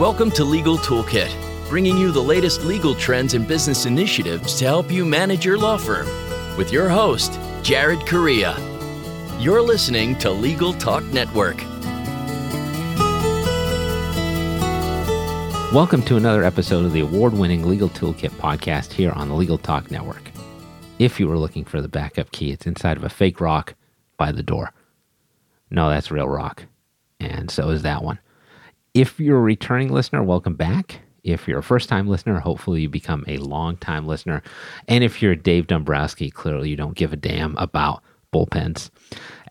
Welcome to Legal Toolkit, bringing you the latest legal trends and business initiatives to help you manage your law firm. With your host, Jared Correia. You're listening to Legal Talk Network. Welcome to another episode of the award winning Legal Toolkit podcast here on the Legal Talk Network. If you were looking for the backup key, it's inside of a fake rock by the door. No, that's real rock. And so is that one. If you're a returning listener, welcome back. If you're a first time listener, hopefully you become a long time listener. And if you're Dave Dombrowski, clearly you don't give a damn about bullpens.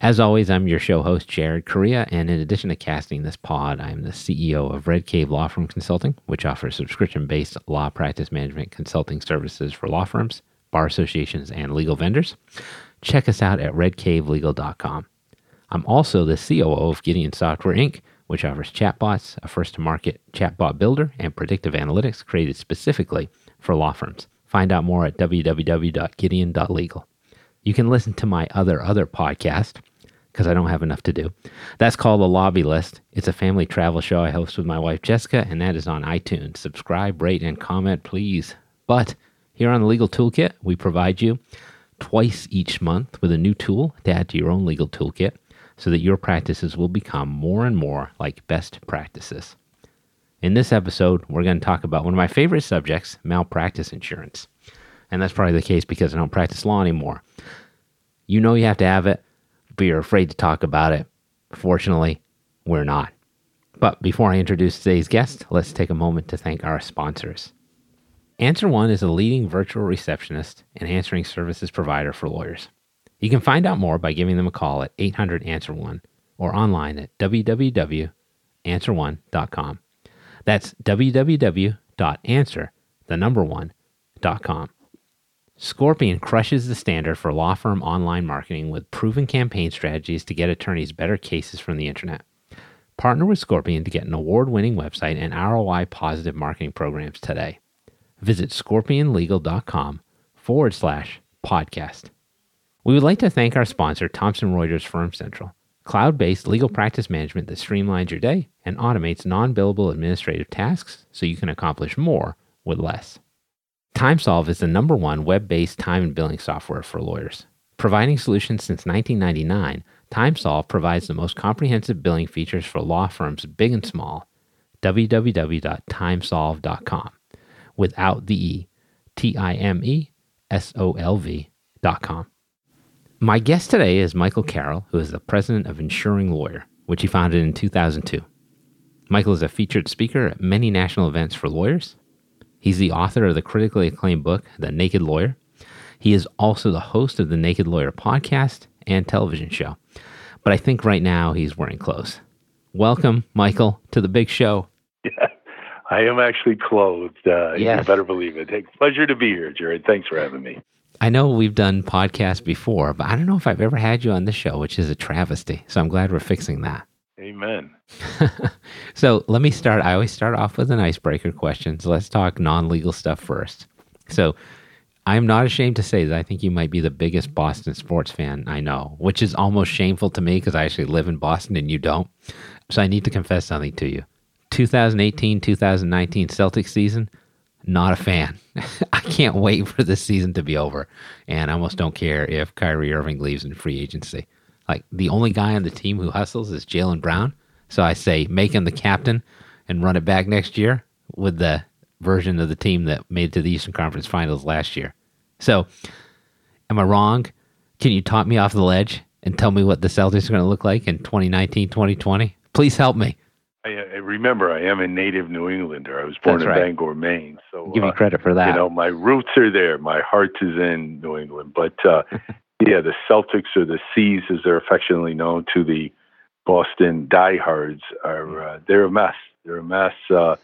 As always, I'm your show host, Jared Correia, and in addition to casting this pod, I'm the CEO of Red Cave Law Firm Consulting, which offers subscription based law practice management consulting services for law firms, bar associations, and legal vendors. Check us out at redcavelegal.com. I'm also the COO of Gideon Software Inc., which offers chatbots, a first to market chatbot builder, and predictive analytics created specifically for law firms. Find out more at www.gideon.legal. You can listen to my other other podcast because I don't have enough to do. That's called The Lobby List. It's a family travel show I host with my wife Jessica, and that is on iTunes. Subscribe, rate, and comment, please. But here on the Legal Toolkit, we provide you twice each month with a new tool to add to your own legal toolkit so that your practices will become more and more like best practices. In this episode, we're going to talk about one of my favorite subjects malpractice insurance. And that's probably the case because I don't practice law anymore. You know you have to have it, but you're afraid to talk about it. Fortunately, we're not. But before I introduce today's guest, let's take a moment to thank our sponsors. Answer One is a leading virtual receptionist and answering services provider for lawyers. You can find out more by giving them a call at 800 Answer One or online at www.answerone.com. That's www.answer, the number one.com. Scorpion crushes the standard for law firm online marketing with proven campaign strategies to get attorneys better cases from the internet. Partner with Scorpion to get an award winning website and ROI positive marketing programs today. Visit scorpionlegal.com forward slash podcast. We would like to thank our sponsor, Thomson Reuters Firm Central, cloud based legal practice management that streamlines your day and automates non billable administrative tasks so you can accomplish more with less. TimeSolve is the number one web based time and billing software for lawyers. Providing solutions since 1999, TimeSolve provides the most comprehensive billing features for law firms big and small. www.timesolve.com without the E, T I M E S O L V.com. My guest today is Michael Carroll, who is the president of Insuring Lawyer, which he founded in 2002. Michael is a featured speaker at many national events for lawyers. He's the author of the critically acclaimed book, The Naked Lawyer. He is also the host of the Naked Lawyer podcast and television show. But I think right now he's wearing clothes. Welcome, Michael, to the big show. Yeah, I am actually clothed. Uh, Yes. You better believe it. Hey, pleasure to be here, Jared. Thanks for having me. I know we've done podcasts before, but I don't know if I've ever had you on this show, which is a travesty. So I'm glad we're fixing that. Amen. so let me start. I always start off with an icebreaker question. So let's talk non legal stuff first. So I'm not ashamed to say that I think you might be the biggest Boston sports fan I know, which is almost shameful to me because I actually live in Boston and you don't. So I need to confess something to you. 2018 2019 Celtics season, not a fan. I can't wait for this season to be over. And I almost don't care if Kyrie Irving leaves in free agency. Like the only guy on the team who hustles is Jaylen Brown. So I say make him the captain and run it back next year with the version of the team that made to the Eastern Conference Finals last year. So am I wrong? Can you talk me off the ledge and tell me what the Celtics are going to look like in 2019, 2020? Please help me. I, I remember I am a native New Englander. I was born That's in right. Bangor, Maine. So Give me uh, credit for that. you know my roots are there. My heart is in New England. But uh, yeah, the Celtics or the C's, as they're affectionately known to the Boston diehards, are uh, they're a mess. They're a mess. Uh,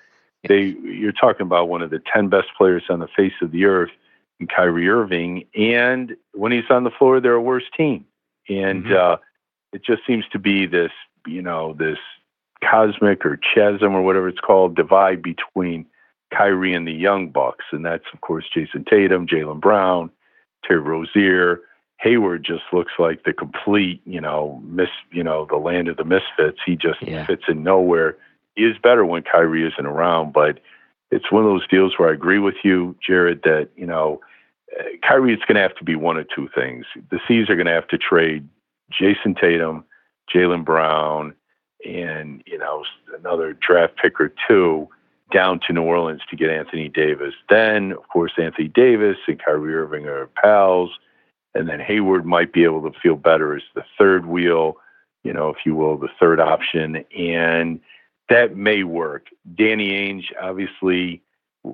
they you're talking about one of the ten best players on the face of the earth, in Kyrie Irving, and when he's on the floor, they're a worse team. And Mhm. uh, it just seems to be this, you know, this cosmic or chasm or whatever it's called divide between Kyrie and the young Bucks, and that's of course Jayson Tatum, Jaylen Brown, Terry Rozier. Hayward just looks like the complete, you know, miss, you know, the land of the misfits. He just Yeah. fits in nowhere. he is better when Kyrie isn't around. But it's one of those deals where I agree with you, Jared, that you know uh, Kyrie is going to have to be one of two things. The C's are going to have to trade Jayson Tatum, Jaylen Brown, and you know another draft pick or two down to New Orleans to get Anthony Davis. Then, of course, Anthony Davis and Kyrie Irving are pals, and then Hayward might be able to feel better as the third wheel, you know, if you will, the third option, and that may work. Danny Ainge, obviously,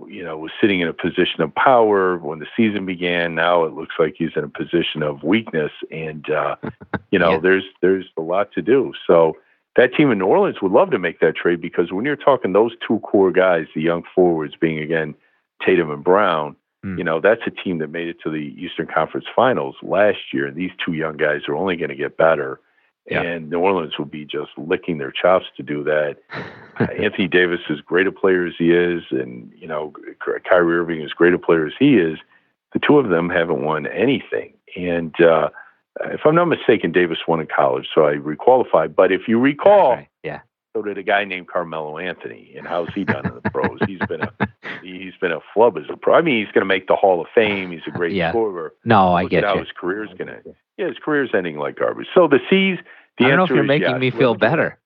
you know, was sitting in a position of power when the season began. Now it looks like he's in a position of weakness, and uh, you know, yeah. there's there's a lot to do. So that team in New Orleans would love to make that trade because when you're talking those two core guys, the young forwards being again Tatum and Brown, mm. you know, that's a team that made it to the Eastern Conference Finals last year. And these two young guys are only going to get better. Yeah. And New Orleans would be just licking their chops to do that. uh, Anthony Davis, is as great a player as he is, and, you know, Kyrie Irving, as great a player as he is, the two of them haven't won anything. And, uh, Uh, if I'm not mistaken, Davis won in college, so I requalified. But if you recall, right. yeah, so did a guy named Carmelo Anthony, and how's he done in the pros? he's been a he's been a flub as a pro. I mean, he's going to make the Hall of Fame. He's a great yeah. scorer. No, I get how you. his career's going to. Yeah, his career's ending like garbage. So the C's. The I don't know if you're making yes. me feel better.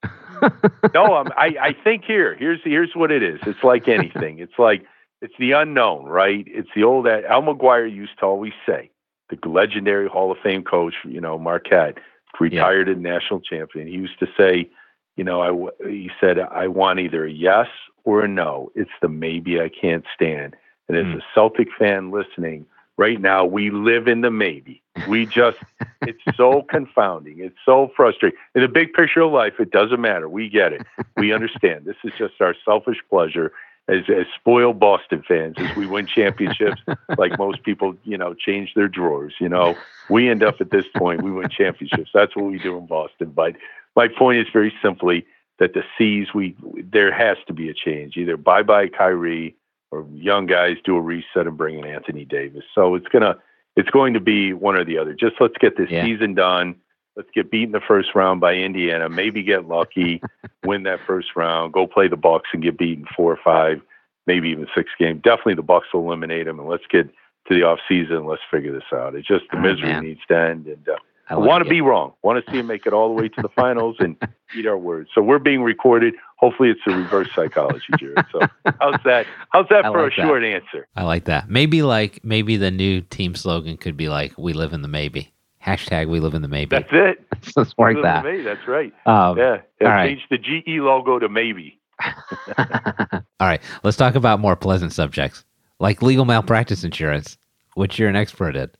no, I'm, I I think here here's here's what it is. It's like anything. It's like it's the unknown, right? It's the old that Al McGuire used to always say the legendary Hall of Fame coach, you know, Marquette, retired yeah. and national champion. He used to say, you know, I he said, I want either a yes or a no. It's the maybe I can't stand. And as mm. a Celtic fan listening right now, we live in the maybe. We just, it's so confounding. It's so frustrating. In the big picture of life, it doesn't matter. We get it. We understand. This is just our selfish pleasure as, as spoiled Boston fans as we win championships, like most people, you know, change their drawers. You know, we end up at this point, we win championships. That's what we do in Boston. But my point is very simply that the C's, we there has to be a change. Either bye bye Kyrie or young guys do a reset and bring in Anthony Davis. So it's gonna it's going to be one or the other. Just let's get this yeah. season done let's get beat in the first round by Indiana, maybe get lucky, win that first round, go play the Bucks and get beaten four or five, maybe even six games. Definitely the Bucks will eliminate them, and let's get to the off season. Let's figure this out. It's just the oh, misery man. needs to end, and uh, I, like want to be wrong. Want to see him make it all the way to the finals and eat our words. So we're being recorded. Hopefully, it's a reverse psychology, Jared. So how's that? How's that I for like a that. short answer? I like that. Maybe like maybe the new team slogan could be like "We live in the maybe." Hashtag we live in the maybe. That's it. Let's work that. Maybe. That's right. Um, yeah. yeah. Change the GE logo to maybe. all right. Let's talk about more pleasant subjects like legal malpractice insurance, which you're an expert at.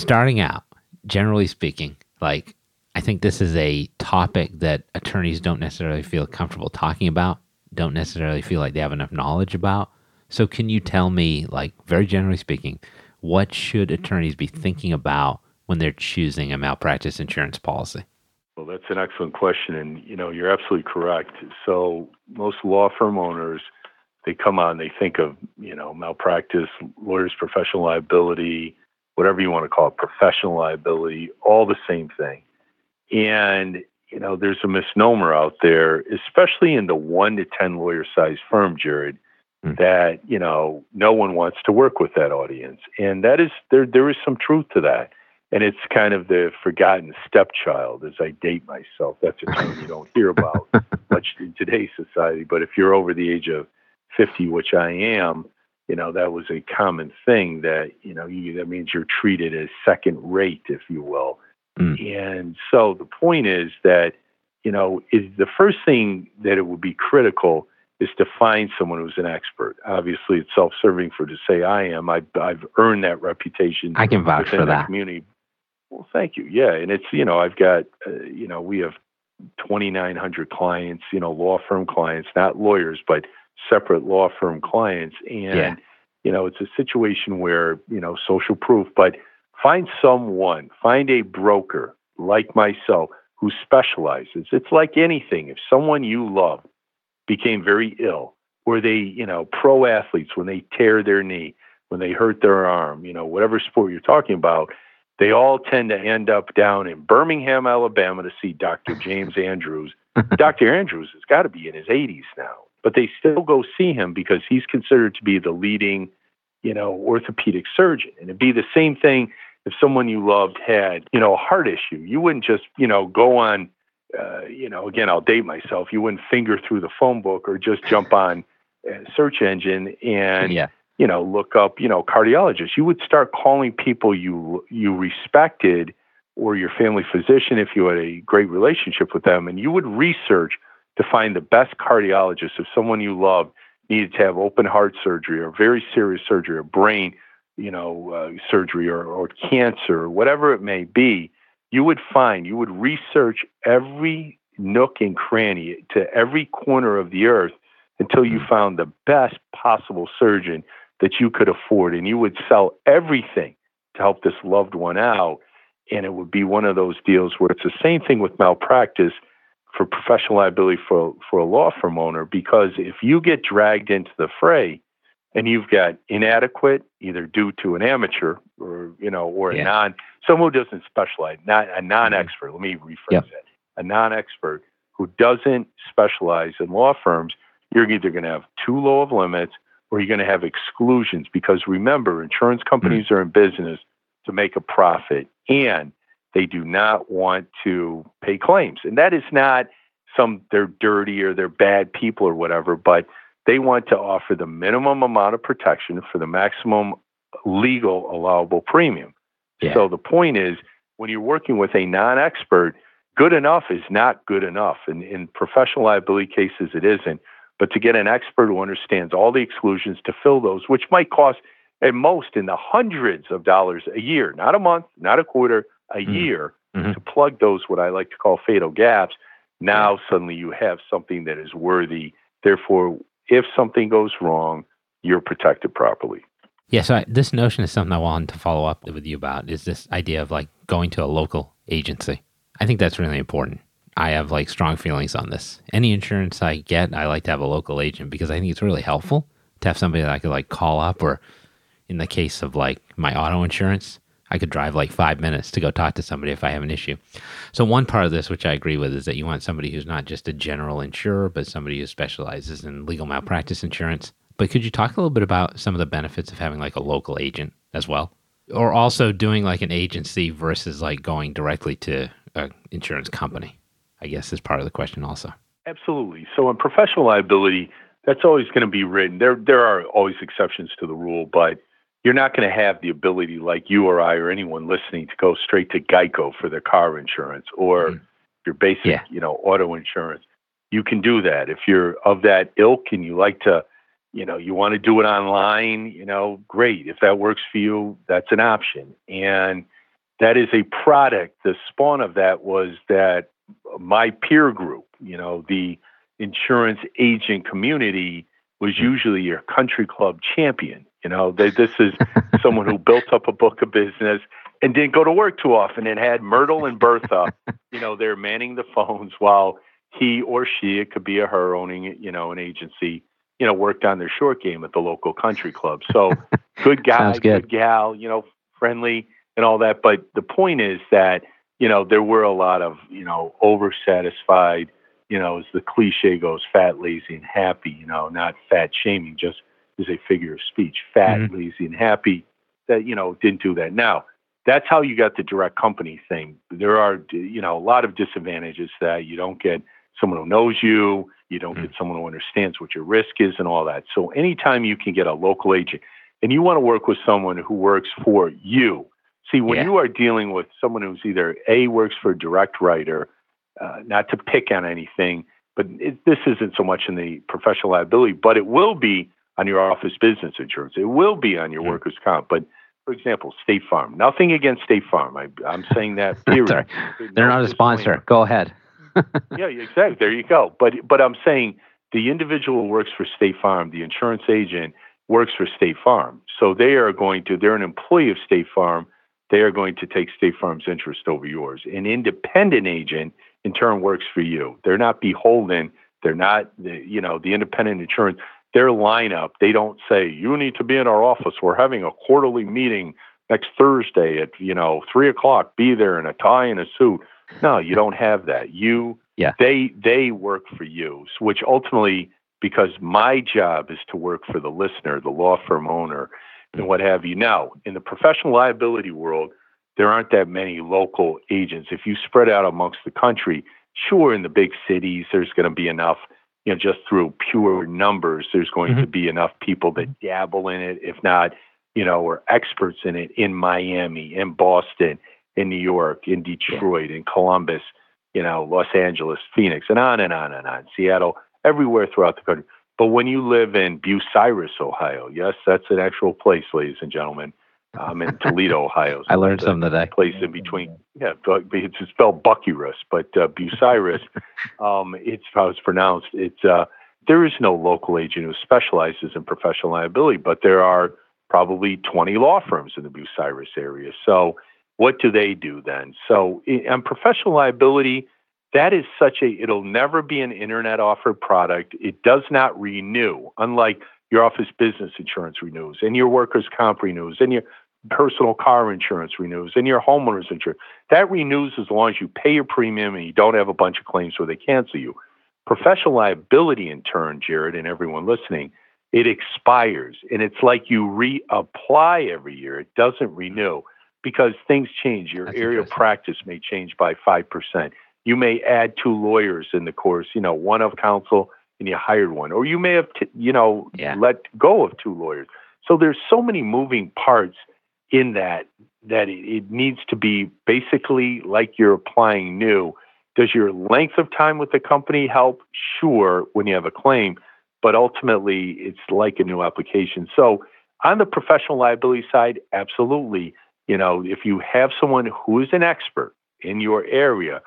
Starting out, generally speaking, like I think this is a topic that attorneys don't necessarily feel comfortable talking about, don't necessarily feel like they have enough knowledge about. So, can you tell me, like, very generally speaking, what should attorneys be thinking about when they're choosing a malpractice insurance policy? Well, that's an excellent question, and you know you're absolutely correct. So most law firm owners, they come on, they think of you know malpractice, lawyers' professional liability, whatever you want to call it, professional liability, all the same thing. And you know there's a misnomer out there, especially in the one to ten lawyer size firm, Jared, mm. that you know no one wants to work with that audience, and that is there. There is some truth to that and it's kind of the forgotten stepchild as I date myself. That's a term you don't hear about much in today's society. But if you're over the age of 50, which I am, you know, that was a common thing that, you know, you, that means you're treated as second rate, if you will. Mm. And so the point is that, you know, is the first thing that it would be critical is to find someone who's an expert. Obviously, it's self-serving for to say I am. I've, I've earned that reputation. I can vouch for that community well, thank you. Yeah, and it's you know I've got uh, you know we have 2,900 clients, you know law firm clients, not lawyers, but separate law firm clients, and yeah. you know it's a situation where you know social proof, but find someone, find a broker like myself who specializes. It's like anything. If someone you love became very ill, or they you know pro athletes when they tear their knee, when they hurt their arm, you know whatever sport you're talking about they all tend to end up down in Birmingham, Alabama to see Dr. James Andrews. Dr. Andrews has got to be in his 80s now, but they still go see him because he's considered to be the leading, you know, orthopedic surgeon. And it'd be the same thing if someone you loved had, you know, a heart issue. You wouldn't just, you know, go on, uh, you know, again, I'll date myself. You wouldn't finger through the phone book or just jump on a search engine and Yeah. You know, look up, you know, cardiologists. You would start calling people you you respected or your family physician if you had a great relationship with them, and you would research to find the best cardiologist if someone you loved needed to have open heart surgery or very serious surgery or brain, you know, uh, surgery or, or cancer or whatever it may be. You would find, you would research every nook and cranny to every corner of the earth until you found the best possible surgeon that you could afford and you would sell everything to help this loved one out and it would be one of those deals where it's the same thing with malpractice for professional liability for for a law firm owner because if you get dragged into the fray and you've got inadequate either due to an amateur or you know or a non someone who doesn't specialize not a non-expert let me mm-hmm. rephrase Yep. that a non-expert who doesn't specialize in law firms you're either going to have too low of limits or you're going to have exclusions because remember insurance companies hmm. are in business to make a profit and they do not want to pay claims. And that is not some they're dirty or they're bad people or whatever but they want to offer the minimum amount of protection for the maximum legal allowable premium. Yeah. so the point is when you're working with a non-expert good enough is not good enough. And in professional liability cases it isn't but to get an expert who understands all the exclusions to fill those, which might cost at most in the hundreds of dollars a year, not a month, not a quarter, a Mhm. year, Mhm. to plug those, what I like to call fatal gaps. Now suddenly you have something that is worthy. Therefore, if something goes wrong, you're protected properly. Yeah, so I, this notion is something I wanted to follow up with you about is this idea of like going to a local agency. I think that's really important. I have like strong feelings on this. Any insurance I get, I like to have a local agent because I think it's really helpful to have somebody that I could like call up or in the case of like my auto insurance, I could drive like five minutes to go talk to somebody if I have an issue. So one part of this, which I agree with, is that you want somebody who's not just a general insurer, but somebody who specializes in legal malpractice insurance. But could you talk a little bit about some of the benefits of having like a local agent as well? Or also doing like an agency versus like going directly to an insurance company, I guess is part of the question also. Absolutely. So in professional liability, that's always going to be written. There, there are always exceptions to the rule, but you're not going to have the ability, like you or I or anyone listening, to go straight to Geico for their car insurance or Mhm. your basic, Yeah. you know, auto insurance. You can do that if you're of that ilk and you like to, you know, you want to do it online. You know, great. If that works for you, that's an option. And that is a product. The spawn of that was that my peer group, you know, the insurance agent community was hmm. usually your country club champion. You know, they, this is someone who built up a book of business and didn't go to work too often and had Myrtle and Bertha, you know, they're manning the phones while he or she, it could be a her owning, you know, an agency, you know, worked on their short game at the local country club. So good guy, good. good gal, you know, friendly and all that. But the point is that, you know, there were a lot of, you know, oversatisfied, you know, as the cliche goes, fat, lazy, and happy, you know, not fat shaming, just as a figure of speech, fat, Mhm. lazy, and happy that, you know, didn't do that. Now, that's how you got the direct company thing. There are, you know, a lot of disadvantages that you don't get someone who knows you, you don't get someone who understands what your risk is and all that. So anytime you can get a local agent and you want to work with someone who works for you. See, when Yeah. you are dealing with someone who's either A works for a direct writer, uh, not to pick on anything, but it, this isn't so much in the professional liability, but it will be on your office business insurance. It will be on your Mhm. workers' comp. But for example, State Farm. Nothing against State Farm. I, I'm saying that. Period. Sorry. They're No not a sponsor. Go ahead. yeah, exactly. There you go. But but I'm saying the individual works for State Farm, the insurance agent works for State Farm. So they are going to they're an employee of State Farm. They are going to take State Farm's interest over yours. An independent agent in turn works for you. They're not beholden. They're not the, you know, the independent insurance their lineup, they don't say, you need to be in our office. We're having a quarterly meeting next Thursday at you know three o'clock. Be there in a tie and a suit. No, you don't have that. You yeah. they they work for you, which ultimately because my job is to work for the listener, the law firm owner, and what have you. Now, in the professional liability world, there aren't that many local agents. If you spread out amongst the country, sure, in the big cities, there's going to be enough, you know, just through pure numbers, there's going mm-hmm. to be enough people that dabble in it, if not, you know, are experts in it in Miami, in Boston, in New York, in Detroit, in Columbus, you know, Los Angeles, Phoenix, and on and on and on, Seattle, everywhere throughout the country. But when you live in Bucyrus, Ohio, yes, that's an actual place, ladies and gentlemen, I'm in Toledo, Ohio. So I learned something today. Place in between. Yeah, it's spelled Bucyrus, but uh, Bucyrus, um, it's how it's pronounced. It's uh, there is no local agent who specializes in professional liability, but there are probably 20 law firms in the Bucyrus area. So, what do they do then? So, on professional liability, that is such a it'll never be an internet offered product. It does not renew, unlike your office business insurance renews and your workers' comp renews and your personal car insurance renews and your homeowner's insurance. That renews as long as you pay your premium and you don't have a bunch of claims where they cancel you. Professional liability, in turn, Jared, and everyone listening, it expires and it's like you reapply every year. It doesn't renew because things change. Your That's area of practice may change by 5%. You may add two lawyers in the course, you know, one of counsel and you hired one, or you may have, t- you know, yeah. let go of two lawyers. So there's so many moving parts in that that it, it needs to be basically like you're applying new. Does your length of time with the company help? Sure, when you have a claim, but ultimately it's like a new application. So on the professional liability side, absolutely. You know, if you have someone who is an expert in your area,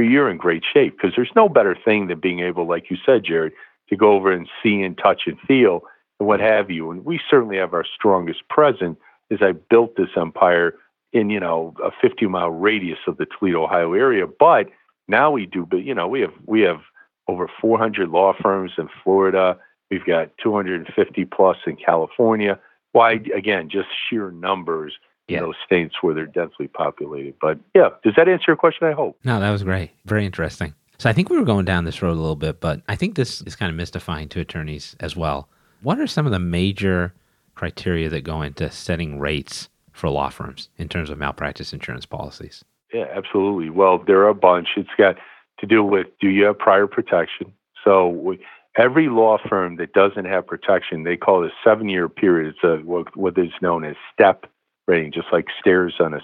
you're in great shape because there's no better thing than being able, like you said, Jared, to go over and see and touch and feel and what have you. And we certainly have our strongest presence is I built this empire in, you know, a 50 mile radius of the Toledo, Ohio area. But now we do, but you know, we have we have over 400 law firms in Florida. We've got 250 plus in California. Why again, just sheer numbers yeah. in those states where they're densely populated. But yeah, does that answer your question? I hope. No, that was great. Very interesting. So I think we were going down this road a little bit, but I think this is kind of mystifying to attorneys as well. What are some of the major criteria that go into setting rates for law firms in terms of malpractice insurance policies? Yeah, absolutely. Well, there are a bunch. It's got to do with do you have prior protection? So we, every law firm that doesn't have protection, they call it a seven year period. It's a, what, what is known as step rating, just like stairs on a,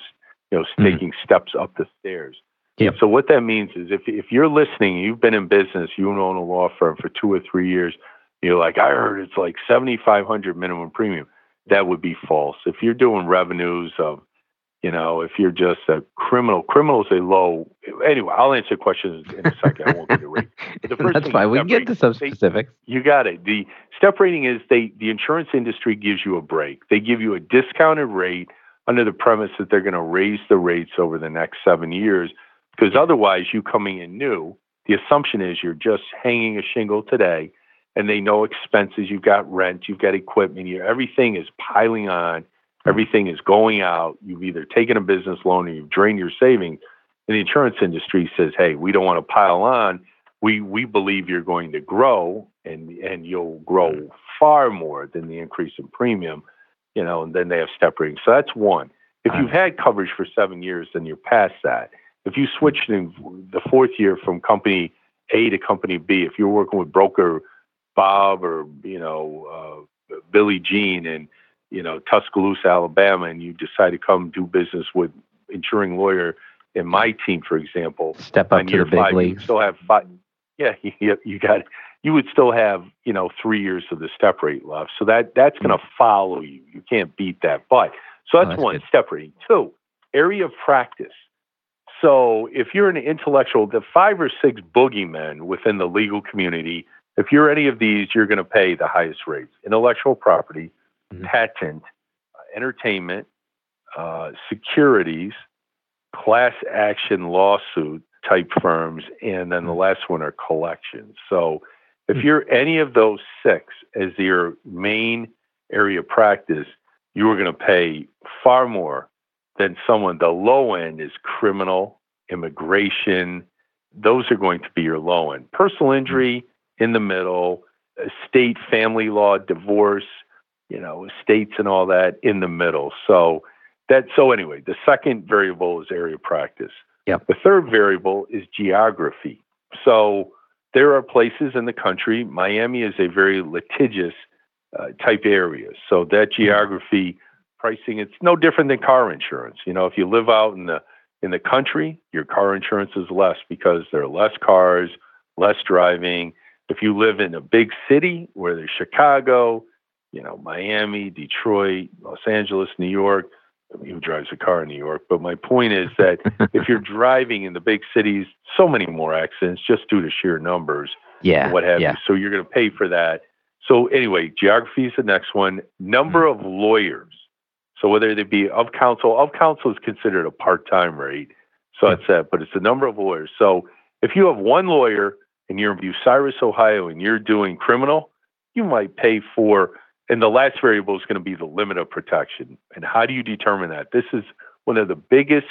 you know, mm-hmm. taking steps up the stairs. Yep. So what that means is if if you're listening, you've been in business, you own a law firm for two or three years, you're like, I heard it's like 7,500 minimum premium. That would be false. If you're doing revenues of, you know, if you're just a criminal, criminals is a low. Anyway, I'll answer questions in a second. I won't get it right. The first That's fine. We can get to some they, specifics. You got it. The step rating is they the insurance industry gives you a break. They give you a discounted rate under the premise that they're going to raise the rates over the next seven years. Because otherwise, you coming in new, the assumption is you're just hanging a shingle today and they know expenses. You've got rent, you've got equipment, everything is piling on, everything is going out. You've either taken a business loan or you've drained your savings. And the insurance industry says, hey, we don't want to pile on. We, we believe you're going to grow and, and you'll grow far more than the increase in premium, you know, and then they have step ratings. So that's one. If you've had coverage for seven years, then you're past that. If you switch in the fourth year from company A to company B, if you're working with broker Bob or you know uh, Billy Jean in you know Tuscaloosa, Alabama, and you decide to come do business with insuring lawyer in my team, for example, step up to the big five, leagues. You still have five. Yeah, you, you got. You would still have you know three years of the step rate left, so that that's going to mm. follow you. You can't beat that. But so oh, that's, oh, that's one good. step rating. Two, area of practice. So if you're an intellectual, the five or six boogeymen within the legal community if you're any of these, you're going to pay the highest rates intellectual property, Mhm. patent, uh, entertainment, uh, securities, class action lawsuit type firms, and then the last one are collections. So if Hmm. you're any of those six as your main area of practice, you are going to pay far more than someone. The low end is criminal, immigration. Those are going to be your low end. Personal injury in the middle, estate, family law, divorce, you know, estates and all that in the middle. So that so anyway, the second variable is area practice. Yep. The third variable is geography. So there are places in the country. Miami is a very litigious uh, type area. So that mm-hmm. geography pricing, it's no different than car insurance. You know, if you live out in the in the country, your car insurance is less because there are less cars, less driving. If you live in a big city where there's Chicago, you know, Miami, Detroit, Los Angeles, New York, I mean, who drives a car in New York? But my point is that if you're driving in the big cities, so many more accidents just due to sheer numbers. Yeah. what have yeah. you. So you're going to pay for that. So anyway, geography is the next one. Number mm-hmm. of lawyers. So whether they be of counsel, of counsel is considered a part-time rate. So that's that, but it's the number of lawyers. So if you have one lawyer and you're in Bucyrus, Ohio, and you're doing criminal, you might pay for, and the last variable is going to be the limit of protection. And how do you determine that? This is one of the biggest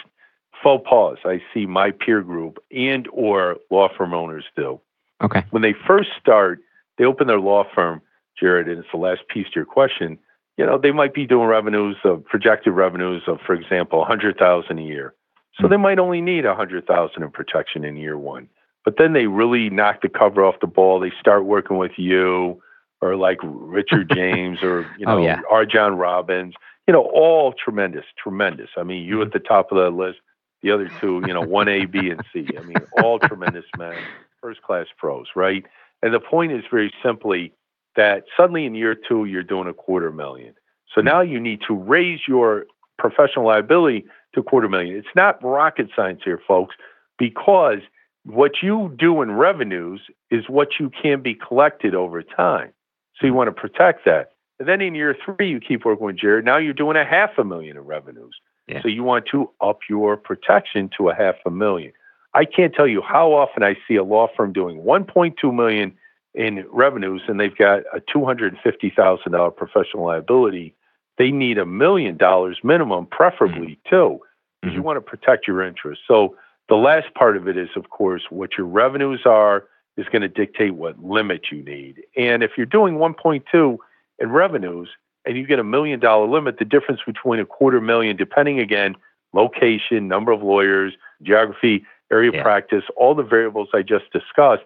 faux pas I see my peer group and or law firm owners do. Okay. When they first start, they open their law firm, Jared, and it's the last piece to your question. You know, they might be doing revenues of projected revenues of, for example, 100,000 a year. So mm-hmm. they might only need 100,000 in protection in year one. But then they really knock the cover off the ball. They start working with you or like Richard James or, you oh, know, oh, yeah. RJon Robins, you know, all tremendous, tremendous. I mean, you at mm-hmm. the top of that list, the other two, you know, 1A, B, and C. I mean, all tremendous men, first class pros, right? And the point is very simply that suddenly in year two, you're doing a quarter million. So mm. now you need to raise your professional liability to a quarter million. It's not rocket science here, folks, because what you do in revenues is what you can be collected over time. So you want to protect that. And then in year three, you keep working with Jared. Now you're doing a half a million in revenues. Yeah. So you want to up your protection to a half a million. I can't tell you how often I see a law firm doing 1.2 million in revenues and they've got a $250,000 professional liability. They need a million dollars minimum, preferably mm-hmm. two, because mm-hmm. you want to protect your interests. So the last part of it is, of course, what your revenues are is going to dictate what limit you need. And if you're doing 1.2 in revenues and you get a million dollar limit, the difference between a quarter million, depending again, location, number of lawyers, geography, area yeah. practice, all the variables I just discussed,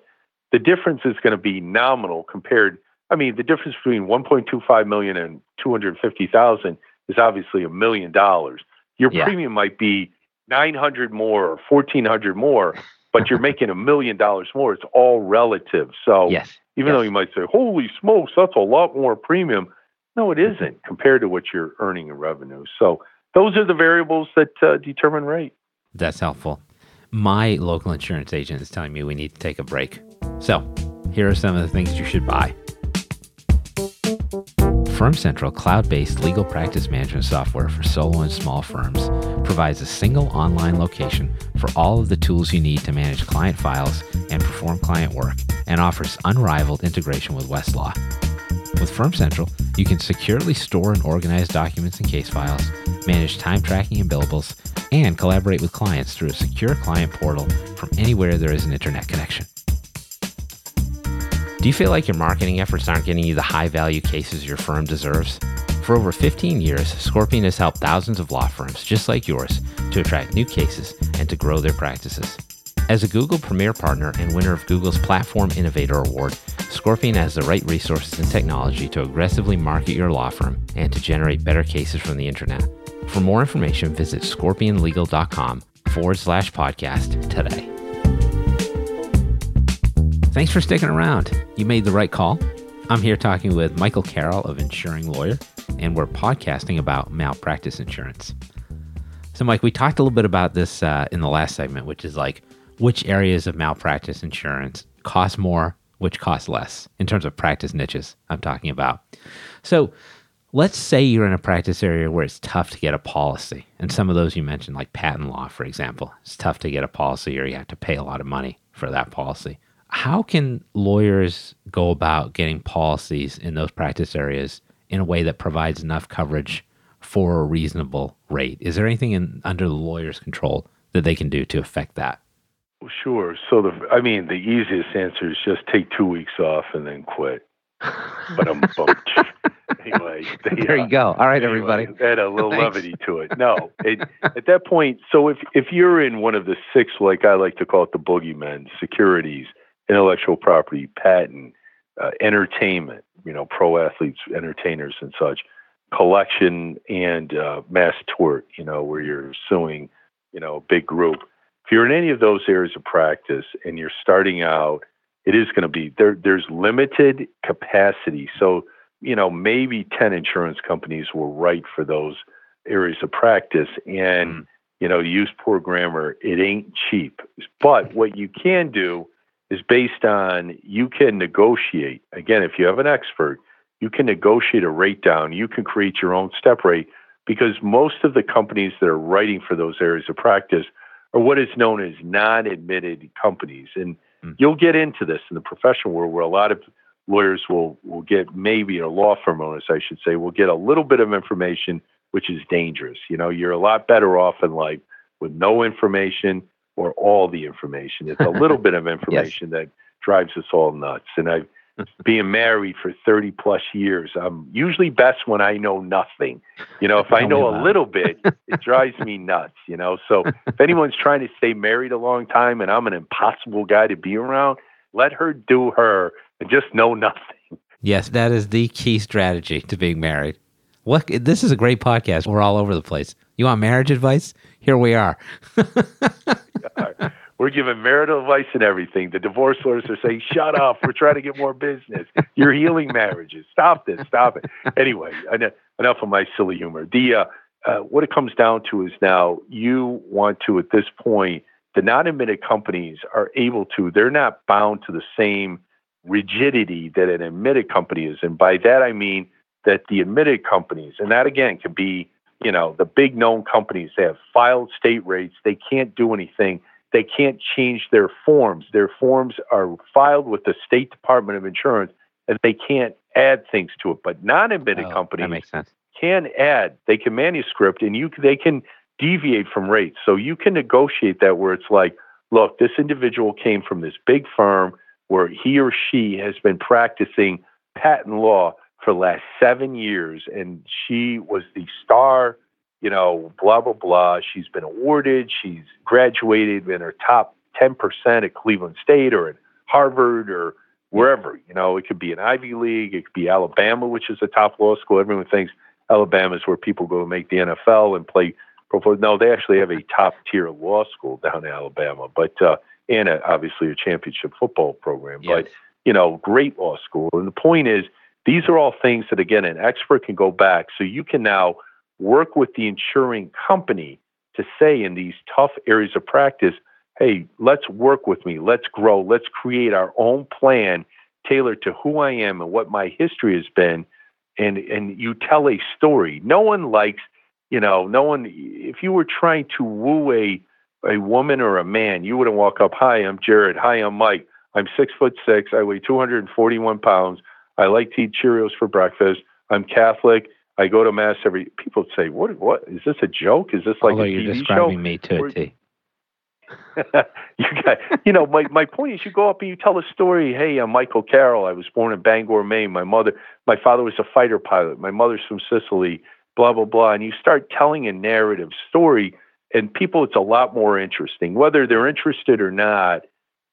the difference is going to be nominal compared. I mean, the difference between 1.25 million and 250,000 is obviously a million dollars. Your yeah. premium might be 900 more or 1400 more, but you're making a million dollars more. It's all relative. So yes. even yes. though you might say, "Holy smokes, that's a lot more premium," no, it isn't compared to what you're earning in revenue. So those are the variables that uh, determine rate. That's helpful my local insurance agent is telling me we need to take a break. So, here are some of the things you should buy. Firm Central, cloud based legal practice management software for solo and small firms, provides a single online location for all of the tools you need to manage client files and perform client work, and offers unrivaled integration with Westlaw. With Firm Central, you can securely store and organize documents and case files, manage time tracking and billables, and collaborate with clients through a secure client portal from anywhere there is an internet connection. Do you feel like your marketing efforts aren't getting you the high value cases your firm deserves? For over 15 years, Scorpion has helped thousands of law firms just like yours to attract new cases and to grow their practices. As a Google Premier Partner and winner of Google's Platform Innovator Award, Scorpion has the right resources and technology to aggressively market your law firm and to generate better cases from the internet. For more information, visit scorpionlegal.com forward slash podcast today. Thanks for sticking around. You made the right call. I'm here talking with Michael Carroll of Insuring Lawyer, and we're podcasting about malpractice insurance. So, Mike, we talked a little bit about this uh, in the last segment, which is like which areas of malpractice insurance cost more, which cost less in terms of practice niches I'm talking about. So, let's say you're in a practice area where it's tough to get a policy. And some of those you mentioned, like patent law, for example, it's tough to get a policy or you have to pay a lot of money for that policy. How can lawyers go about getting policies in those practice areas in a way that provides enough coverage for a reasonable rate? Is there anything in, under the lawyer's control that they can do to affect that? Sure. So the, I mean, the easiest answer is just take two weeks off and then quit. But I'm bumped. anyway. They, there you uh, go. All right, anyway, everybody. Add a little levity to it. No, it, at that point, so if if you're in one of the six, like I like to call it, the boogeymen: securities, intellectual property, patent, uh, entertainment, you know, pro athletes, entertainers, and such, collection, and uh, mass tort, you know, where you're suing, you know, a big group. If you're in any of those areas of practice and you're starting out, it is going to be there. There's limited capacity, so you know, maybe 10 insurance companies will write for those areas of practice. And, mm. you know, use poor grammar, it ain't cheap. But what you can do is based on you can negotiate. Again, if you have an expert, you can negotiate a rate down. You can create your own step rate because most of the companies that are writing for those areas of practice are what is known as non admitted companies. And mm. you'll get into this in the professional world where a lot of lawyers will will get maybe a law firm owners I should say will get a little bit of information which is dangerous. You know, you're a lot better off in life with no information or all the information. It's a little bit of information yes. that drives us all nuts. And I've being married for 30 plus years, I'm usually best when I know nothing. You know, if I know a little bit, it drives me nuts, you know. So if anyone's trying to stay married a long time and I'm an impossible guy to be around, let her do her and just know nothing. Yes, that is the key strategy to being married. What this is a great podcast. We're all over the place. You want marriage advice? Here we are. We're giving marital advice and everything. The divorce lawyers are saying, "Shut up! We're trying to get more business. You're healing marriages. Stop this. Stop it." Anyway, enough of my silly humor. The uh, uh, what it comes down to is now you want to at this point the non-admitted companies are able to. They're not bound to the same rigidity that an admitted company is. And by that, I mean that the admitted companies, and that again could be, you know, the big known companies, they have filed state rates. They can't do anything. They can't change their forms. Their forms are filed with the State Department of Insurance and they can't add things to it. But non admitted oh, companies can add, they can manuscript and you they can deviate from rates. So you can negotiate that where it's like, look, this individual came from this big firm where he or she has been practicing patent law for the last seven years, and she was the star, you know, blah, blah, blah. She's been awarded, she's graduated in her top 10% at Cleveland State or at Harvard or wherever. You know, it could be an Ivy League, it could be Alabama, which is a top law school. Everyone thinks Alabama is where people go to make the NFL and play pro. football. No, they actually have a top tier law school down in Alabama. But uh, and a, obviously a championship football program. Yes. But you know, great law school. And the point is, these are all things that again an expert can go back. So you can now work with the insuring company to say in these tough areas of practice, hey, let's work with me, let's grow, let's create our own plan tailored to who I am and what my history has been. And and you tell a story. No one likes, you know, no one if you were trying to woo a a woman or a man, you wouldn't walk up, Hi, I'm Jared. Hi, I'm Mike. I'm six foot six. I weigh 241 pounds. I like to eat Cheerios for breakfast. I'm Catholic. I go to mass every. People say, "What? What is this a joke? Is this like Although a you're TV describing show?" me to a T. you got, you know, my my point is, you go up and you tell a story. Hey, I'm Michael Carroll. I was born in Bangor, Maine. My mother, my father was a fighter pilot. My mother's from Sicily. Blah blah blah. And you start telling a narrative story and people it's a lot more interesting whether they're interested or not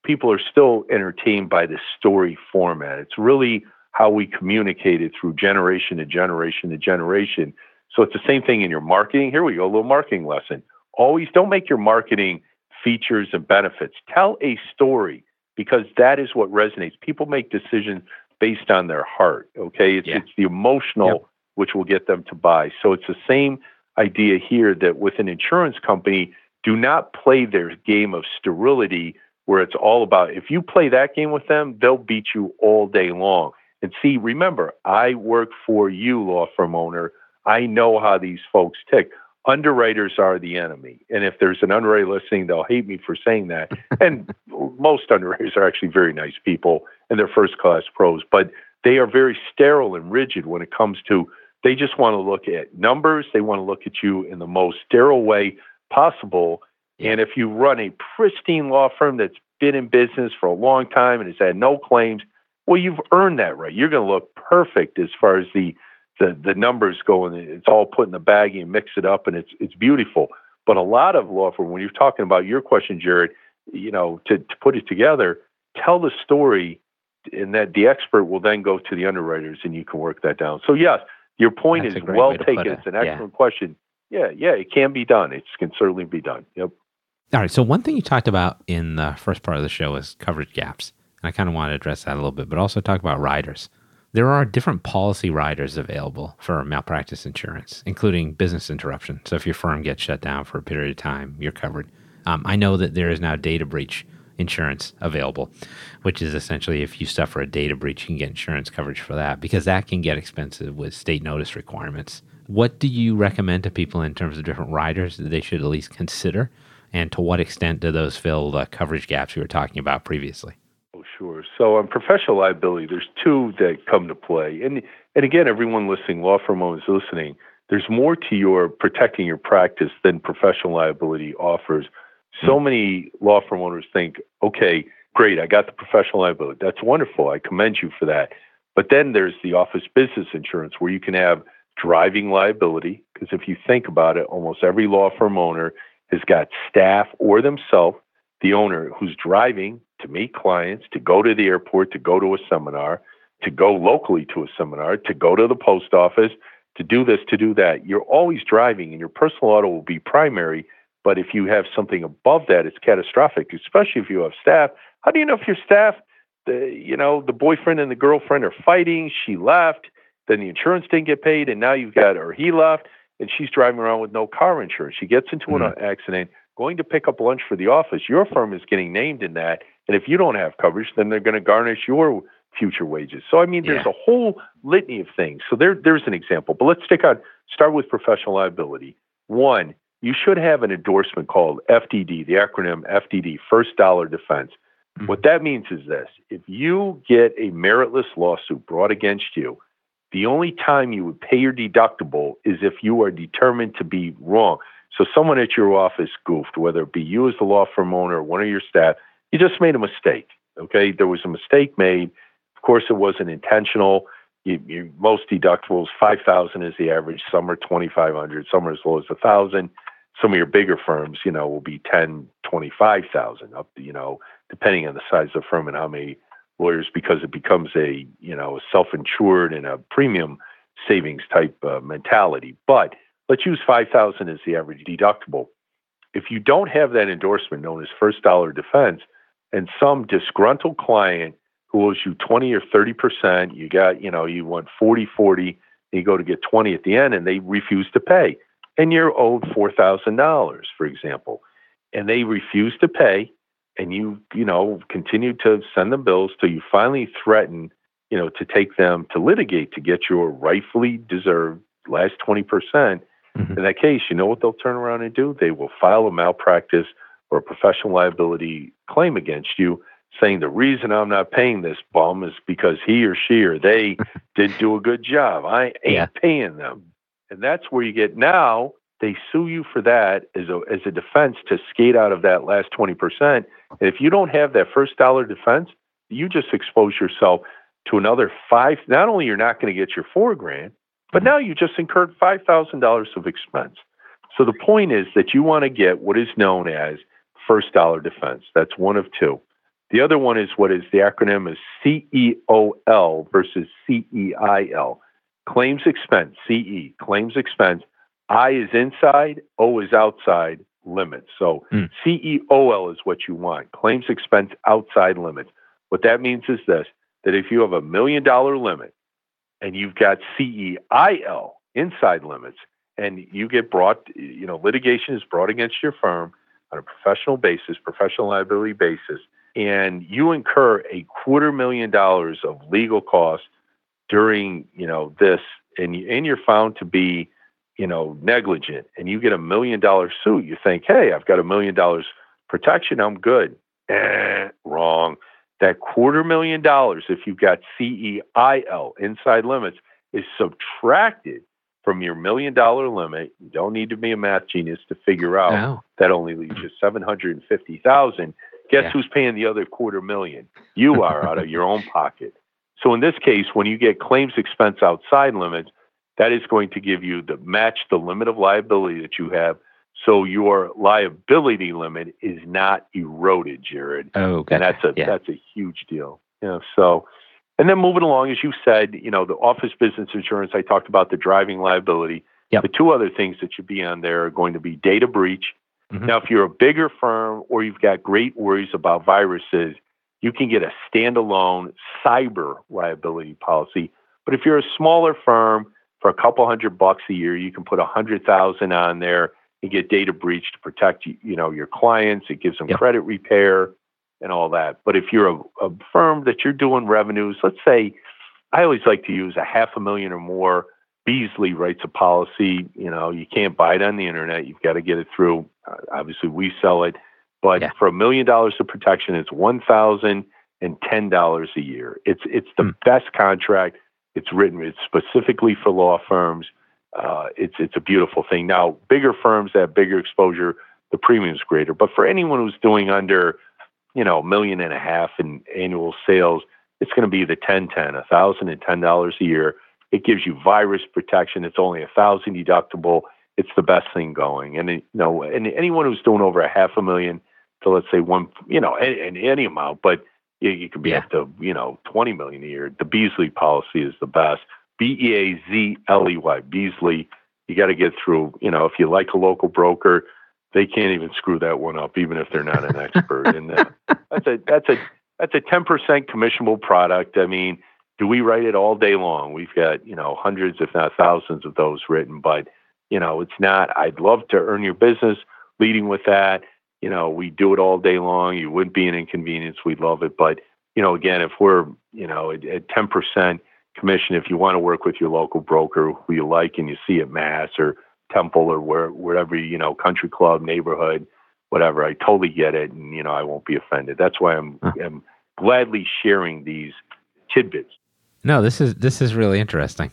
people are still entertained by the story format it's really how we communicate it through generation to generation to generation. So it's the same thing in your marketing. Here we go a little marketing lesson. Always don't make your marketing features and benefits. Tell a story because that is what resonates. People make decisions based on their heart okay? It's, yeah. it's the emotional yep. which will get them to buy. So it's the same idea here that with an insurance company, do not play their game of sterility where it's all about if you play that game with them, they'll beat you all day long. And see, remember, I work for you, law firm owner. I know how these folks tick. Underwriters are the enemy. And if there's an underwriter listening, they'll hate me for saying that. and most underwriters are actually very nice people and they're first class pros, but they are very sterile and rigid when it comes to They just want to look at numbers. They want to look at you in the most sterile way possible. And if you run a pristine law firm that's been in business for a long time and has had no claims, well, you've earned that right. You're going to look perfect as far as the the, the numbers go, and it's all put in the baggie and mix it up, and it's it's beautiful. But a lot of law firm, when you're talking about your question, Jared, you know, to, to put it together, tell the story, and that the expert will then go to the underwriters, and you can work that down. So yes, your point That's is well taken. it. It's an Yeah. excellent question. Yeah, yeah, it can be done. It can certainly be done. Yep. All right. So one thing you talked about in the first part of the show is coverage gaps. I kind of want to address that a little bit, but also talk about riders. There are different policy riders available for malpractice insurance, including business interruption. So if your firm gets shut down for a period of time, you're covered. Um, I know that there is now data breach insurance available, which is essentially if you suffer a data breach, you can get insurance coverage for that because that can get expensive with state notice requirements. What do you recommend to people in terms of different riders that they should at least consider? And to what extent do those fill the coverage gaps we were talking about previously? Sure. So on professional liability, there's two that come to play, and and again, everyone listening, law firm owners listening, there's more to your protecting your practice than professional liability offers. So hmm. many law firm owners think, okay, great, I got the professional liability. That's wonderful. I commend you for that. But then there's the office business insurance where you can have driving liability. Because if you think about it, almost every law firm owner has got staff or themselves, the owner who's driving to meet clients, to go to the airport, to go to a seminar, to go locally to a seminar, to go to the post office, to do this, to do that. You're always driving, and your personal auto will be primary. But if you have something above that, it's catastrophic, especially if you have staff. How do you know if your staff, the, you know, the boyfriend and the girlfriend are fighting? She left, then the insurance didn't get paid, and now you've got, or he left, and she's driving around with no car insurance. She gets into an mm-hmm. accident, going to pick up lunch for the office. Your firm is getting named in that, and if you don't have coverage, then they're going to garnish your future wages. So I mean, there's Yeah. a whole litany of things. So there, there's an example. But let's take on start with professional liability. One, you should have an endorsement called FDD, the acronym FDD, First Dollar Defense. Mhm. What that means is this: if you get a meritless lawsuit brought against you, the only time you would pay your deductible is if you are determined to be wrong. So someone at your office goofed, whether it be you as the law firm owner or one of your staff, you just made a mistake. Okay, there was a mistake made. Of course, it wasn't intentional. You, you, most deductibles, five thousand is the average. Some are twenty five hundred. Some are as low as a thousand. Some of your bigger firms, you know, will be ten, twenty-five thousand up. You know, depending on the size of the firm and how many lawyers, because it becomes a you know a self-insured and a premium savings type uh, mentality. But let's use five thousand as the average deductible. If you don't have that endorsement known as first dollar defense, and some disgruntled client who owes you 20 or 30 percent, you got, you know, you want 40, 40, and you go to get 20 at the end, and they refuse to pay, and you're owed four thousand dollars, for example, and they refuse to pay, and you, you know, continue to send them bills till you finally threaten, you know, to take them to litigate to get your rightfully deserved last 20 percent. Mhm. In that case, you know what they'll turn around and do? They will file a malpractice or a professional liability claim against you, saying the reason I'm not paying this bum is because he or she or they didn't do a good job. I ain't Yeah. paying them. And that's where you get now they sue you for that as a as a defense to skate out of that last 20%. And if you don't have that first dollar defense, you just expose yourself to another five. Not only you're not going to get your four grand, but mm-hmm. now you just incurred five thousand dollars of expense. So the point is that you want to get what is known as first dollar defense. That's one of two. The other one is what is the acronym is CEOL versus CEIL. Claims expense, CE, claims expense. I is inside, O is outside limits. So Mm. CEOL is what you want. Claims expense outside limits. What that means is this that if you have a million dollar limit and you've got CEIL inside limits and you get brought, you know, litigation is brought against your firm on a professional basis, professional liability basis, and you incur a quarter million dollars of legal costs during, you know, this, and, you, and you're found to be, you know, negligent, and you get a million dollar suit, you think, hey, I've got a million dollars protection, I'm good. Eh, wrong. That quarter million dollars, if you've got CEIL inside limits, is subtracted from your million dollar limit. You don't need to be a math genius to figure out No. that only leaves you seven hundred and fifty thousand. Guess Yeah. who's paying the other quarter million? You are out of your own pocket. So in this case, when you get claims expense outside limits, that is going to give you the match the limit of liability that you have. So your liability limit is not eroded, Jared Oh, and that's a yeah. that's a huge deal. You know, so and then moving along, as you said, you know, the office business insurance. I talked about the driving liability. Yep. The two other things that should be on there are going to be data breach. Mhm. Now, if you're a bigger firm or you've got great worries about viruses, you can get a standalone cyber liability policy. But if you're a smaller firm, for a couple hundred bucks a year, you can put a hundred thousand on there and get data breach to protect you, you know, your clients. It gives them Yep. credit repair and all that. But if you're a, a firm that you're doing revenues, let's say, I always like to use a half a million or more. Beazley writes a policy. You know, you can't buy it on the internet. You've got to get it through. Uh, obviously, we sell it, but Yeah. for a million dollars of protection, it's one thousand and ten dollars a year. It's it's the Hmm. best contract. It's written. It's specifically for law firms. Uh, it's it's a beautiful thing. Now, bigger firms that have bigger exposure, the premium's greater. But for anyone who's doing under, you know, a million and a half in annual sales, it's going to be the ten ten, a thousand and ten dollars a year. It gives you virus protection. It's only a thousand deductible. It's the best thing going. And it, you know, and anyone who's doing over a half a million to let's say one, you know, any, any, amount, but you, you could be Yeah. up to you know twenty million a year. The Beazley policy is the best. B E A Z L E Y Beazley. You got to get through. You know, if you like a local broker, they can't even screw that one up, even if they're not an expert. and uh, that's a that's a that's a ten percent commissionable product. I mean, do we write it all day long? We've got you know hundreds, if not thousands, of those written. But you know, it's not. I'd love to earn your business. Leading with that, you know, we do it all day long. You wouldn't be an inconvenience. We love it, but you know, again, if we're you know at ten percent commission, if you want to work with your local broker who you like and you see at Mass or Temple or where wherever you know, country club, neighborhood, whatever, I totally get it, and you know, I won't be offended. That's why I'm Huh. I'm gladly sharing these tidbits. No, this is this is really interesting.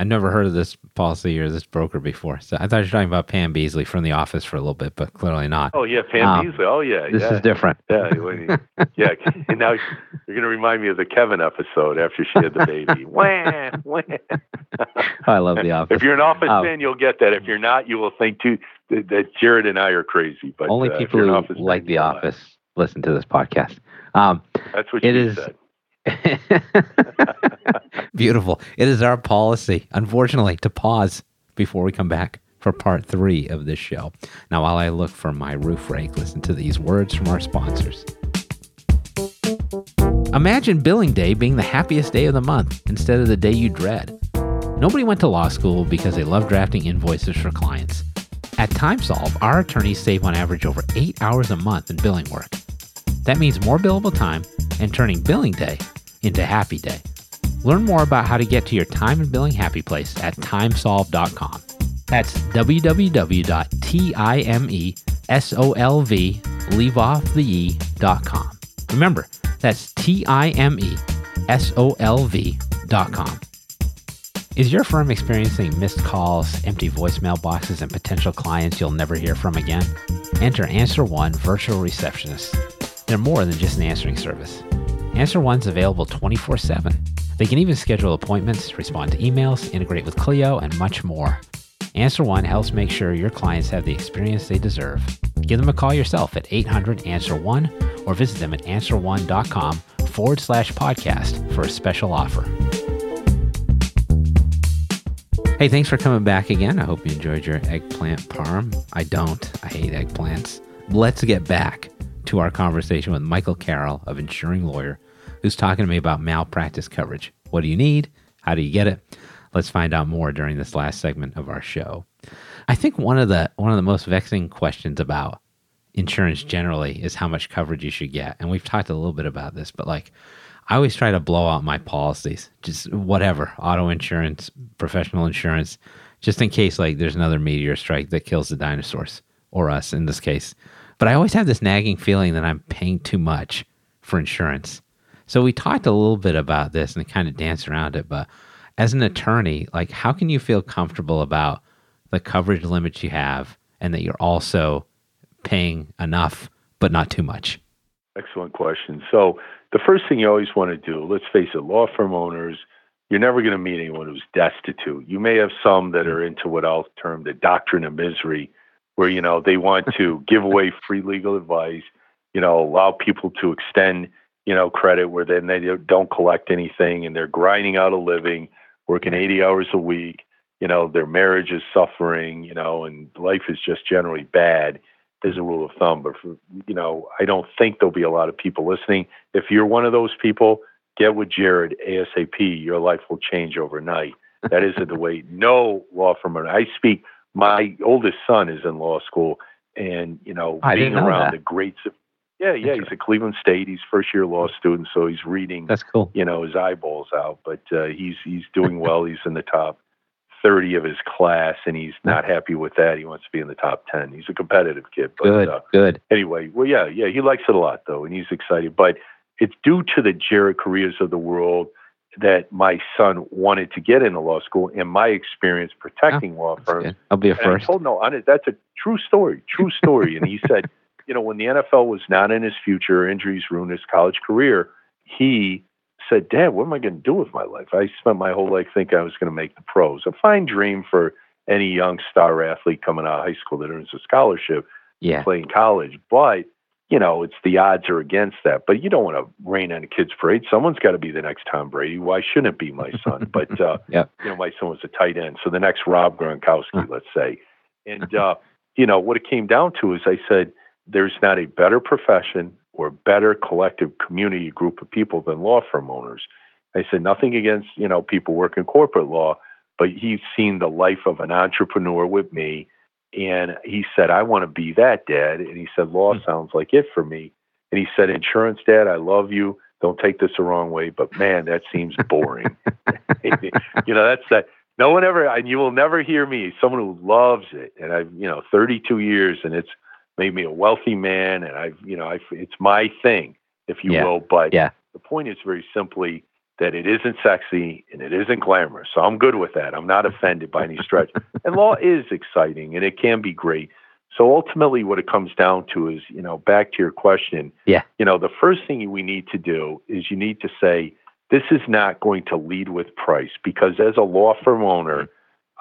I've never heard of this policy or this broker before. So I thought you were talking about Pam Beesly from The Office for a little bit, but clearly not. Oh yeah, Pam Um, Beesly. Oh yeah, this yeah. is different. Yeah, yeah. And now you're going to remind me of the Kevin episode after she had the baby. Wah, wah. I love The Office. If you're an Office Um, fan, you'll get that. If you're not, you will think too that, Jared and I are crazy. But Only uh, people who Office fan, like The. Office listen to this podcast. Um, That's what It she is- said. Beautiful. It is our policy, unfortunately, to pause before we come back for part three of this show. Now, while I look for my roof rake, listen to these words from our sponsors. Imagine billing day being the happiest day of the month instead of the day you dread. Nobody went to law school because they love drafting invoices for clients. At TimeSolv, our attorneys save on average over eight hours a month in billing work. That means more billable time and turning billing day into happy day. Learn more about how to get to your time and billing happy place at timesolv.com. That's www.timesolv, leave off the e.com. Remember, that's timesolv.com. Is your firm experiencing missed calls, empty voicemail boxes, and potential clients you'll never hear from again? Enter Answer One Virtual Receptionist. They're more than just an answering service. Answer One's available 24 7. They can even schedule appointments, respond to emails, integrate with Clio, and much more. Answer One helps make sure your clients have the experience they deserve. Give them a call yourself at 800 Answer One or visit them at answerone.com forward slash podcast for a special offer. Hey, thanks for coming back again. I hope you enjoyed your eggplant parm. I don't. I hate eggplants. Let's get back to our conversation with Michael Carroll of Insuring Lawyer, who's talking to me about malpractice coverage. What do you need? How do you get it? Let's find out more during this last segment of our show. I think one of the one of the most vexing questions about insurance generally is how much coverage you should get. And we've talked a little bit about this, but like I always try to blow out my policies, just whatever, auto insurance, professional insurance, just in case like there's another meteor strike that kills the dinosaurs or us in this case. But I always have this nagging feeling that I'm paying too much for insurance. So we talked a little bit about this and kind of danced around it, but as an attorney, like how can you feel comfortable about the coverage limits you have and that you're also paying enough but not too much? Excellent question. So the first thing you always want to do, let's face it, law firm owners, you're never going to meet anyone who's destitute. You may have some that are into what I'll term the doctrine of misery, where you know they want to give away free legal advice, you know, allow people to extend, you know, credit where then they don't collect anything and they're grinding out a living, working 80 hours a week. You know, their marriage is suffering, you know, and life is just generally bad as a rule of thumb. But for, you know, I don't think there'll be a lot of people listening. If you're one of those people, get with Jared ASAP. Your life will change overnight. That isn't the way. No law firm. I speak. My oldest son is in law school, and you know, I being around that. the greats of yeah, yeah, he's at Cleveland State. He's first year law student, so he's reading, That's cool. you know, his eyeballs out. But uh, he's he's doing well. he's in the top thirty of his class, and he's not happy with that. He wants to be in the top ten. He's a competitive kid. But, Good, Uh, good. anyway, well, yeah, yeah, he likes it a lot though, and he's excited. But it's due to the Jared Correias of the world that my son wanted to get into law school, and my experience protecting law That's firms. good. I'll be a And I first. told no, honest, that's a true story, true story. and he said, you know, when the NFL was not in his future, injuries ruined his college career. He said, Dad, what am I going to do with my life? I spent my whole life thinking I was going to make the pros. A fine dream for any young star athlete coming out of high school that earns a scholarship Yeah. play in college. But, you know, it's the odds are against that. But you don't want to rain on a kid's parade. Someone's got to be the next Tom Brady. Why shouldn't it be my son? But, uh, Yep. you know, my son was a tight end. So the next Rob Gronkowski, let's say. And, uh, you know, what it came down to is I said, there's not a better profession or better collective community group of people than law firm owners. I said, nothing against, you know, people working corporate law, but he's seen the life of an entrepreneur with me. And he said, I want to be that dad. And he said, law Hmm. sounds like it for me. And he said, insurance dad, I love you. Don't take this the wrong way, but man, that seems boring. you know, that's that. No one ever, and you will never hear me, someone who loves it. And I've, you know, 32 years and it's made me a wealthy man. And I've, you know, I, it's my thing, if you Yeah. will. But Yeah. the point is very simply that it isn't sexy and it isn't glamorous. So I'm good with that. I'm not offended by any stretch. and law is exciting and it can be great. So ultimately, what it comes down to is, you know, back to your question. Yeah. You know, the first thing we need to do is you need to say, this is not going to lead with price because as a law firm owner,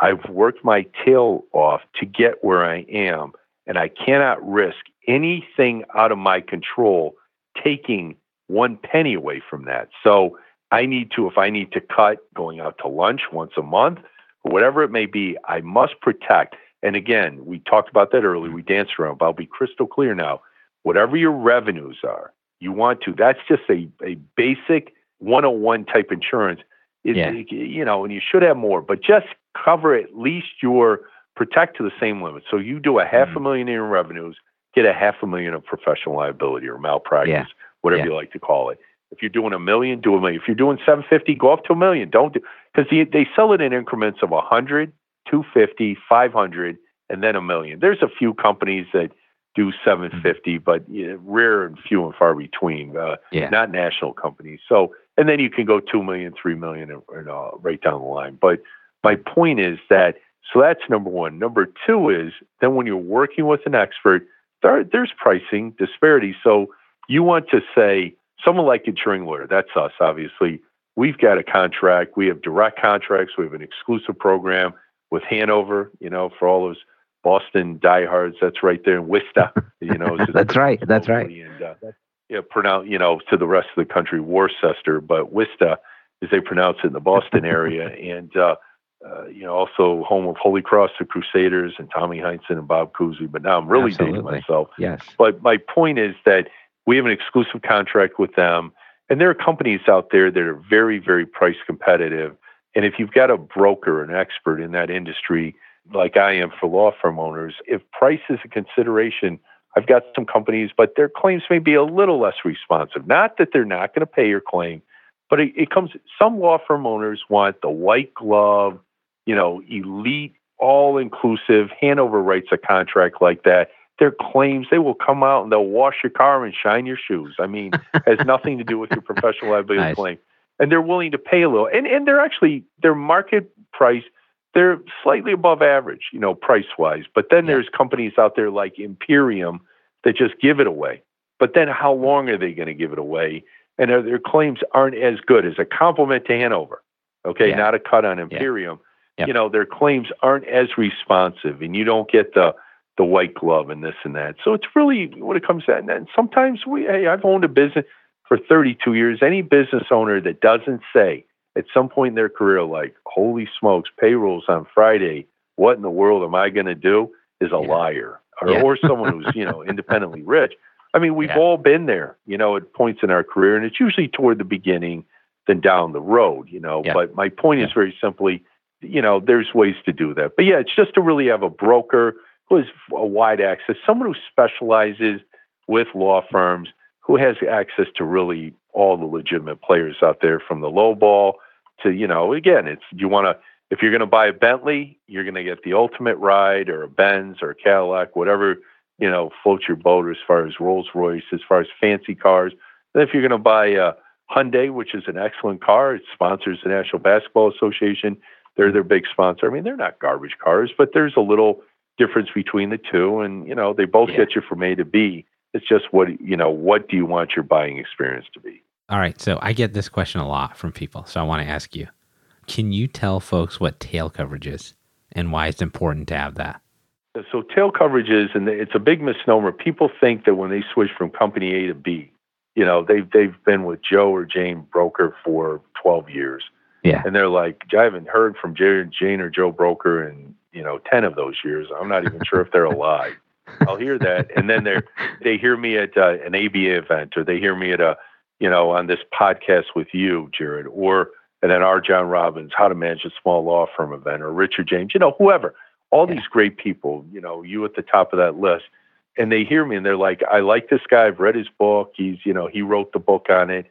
I've worked my tail off to get where I am, and I cannot risk anything out of my control taking one penny away from that. So I need to, if I need to cut going out to lunch once a month or whatever it may be, I must protect. And again, we talked about that earlier. We danced around, but I'll be crystal clear now. Whatever your revenues are, you want to, that's just a, a basic 101 type insurance. It, Yeah. You know, and you should have more, but just cover at least your protect to the same limit. So you do a half a million in revenues, get a half a million of professional liability or malpractice, Yeah. whatever Yeah. you like to call it. If you're doing a million, do a million. If you're doing 750, go up to a million. Don't do because they, they sell it in increments of 100, 250, 500, and then a million. There's a few companies that do 750, but you know, rare and few and far between. Uh, Yeah. not national companies. So, and then you can go two million, three million, and, and, uh, right down the line. But my point is that so that's number one. Number two is then when you're working with an expert, there, there's pricing disparity. So you want to say someone like insuring lawyer, that's us, obviously. We've got a contract. We have direct contracts. We have an exclusive program with Hanover. You know, for all those Boston diehards, that's right there in Worcester. You know, That's right. That's right. And, uh, yeah, pronounce you know to the rest of the country Worcester, but Worcester, as they pronounce it in the Boston area, and uh, uh, you know also home of Holy Cross, the Crusaders, and Tommy Heinsohn and Bob Cousy. But now I'm really dating myself. Yes. But my point is that we have an exclusive contract with them, and there are companies out there that are very, very price competitive. And if you've got a broker, an expert in that industry, like I am for law firm owners, if price is a consideration, I've got some companies, but their claims may be a little less responsive. Not that they're not going to pay your claim, but it, it comes. Some law firm owners want the white glove, you know, elite, all inclusive. Hanover writes a contract like that. Their claims, they will come out and they'll wash your car and shine your shoes. I mean, has nothing to do with your professional liability Nice. claim. and they're willing to pay a little. And and they're actually their market price they're slightly above average, you know, price wise. But then yeah. there's companies out there like Imperium that just give it away. But then how hmm. long are they going to give it away? And their claims aren't as good as a compliment to Hanover. Okay, yeah. not a cut on Imperium. Yeah. Yep. You know, their claims aren't as responsive, and you don't get the the white glove and this and that. So it's really what it comes to. And sometimes we, hey, I've owned a business for 32 years. Any business owner that doesn't say at some point in their career, like, holy smokes, payrolls on Friday, what in the world am I going to do? Is a yeah. liar or, yeah. or someone who's, you know, independently rich. I mean, we've yeah. all been there, you know, at points in our career, and it's usually toward the beginning than down the road, you know. But my point is very simply, you know, there's ways to do that. But yeah, it's just to really have a broker who has a wide access, someone who specializes with law firms, who has access to really all the legitimate players out there from the low ball to, you know, again, it's you want to, if you're going to buy a Bentley, you're going to get the ultimate ride or a Benz or a Cadillac, whatever, you know, floats your boat as far as Rolls Royce, as far as fancy cars. Then if you're going to buy a Hyundai, which is an excellent car, it sponsors the National Basketball Association. They're their big sponsor. I mean, they're not garbage cars, but there's a little difference between the two, and you know, they both yeah. get you from A to B. It's just what you know. What do you want your buying experience to be? All right. So I get this question a lot from people. So I want to ask you can you tell folks what tail coverage is and why it's important to have that? So tail coverage is, and it's a big misnomer. People think that when they switch from company A to B, you know, they've they've been with Joe or Jane broker for 12 years. Yeah. And they're like, I haven't heard from Jared Jane or Joe broker in, you know, 10 of those years. I'm not even sure if they're alive. I'll hear that. And then they they hear me at uh, an ABA event or they hear me at a you know, on this podcast with you, Jared, or at an RJon Robins, How to Manage a Small Law Firm event, or Richard James, you know, whoever, all yeah. these great people, you know, you at the top of that list. And they hear me and they're like, I like this guy. I've read his book. He's, you know, he wrote the book on it.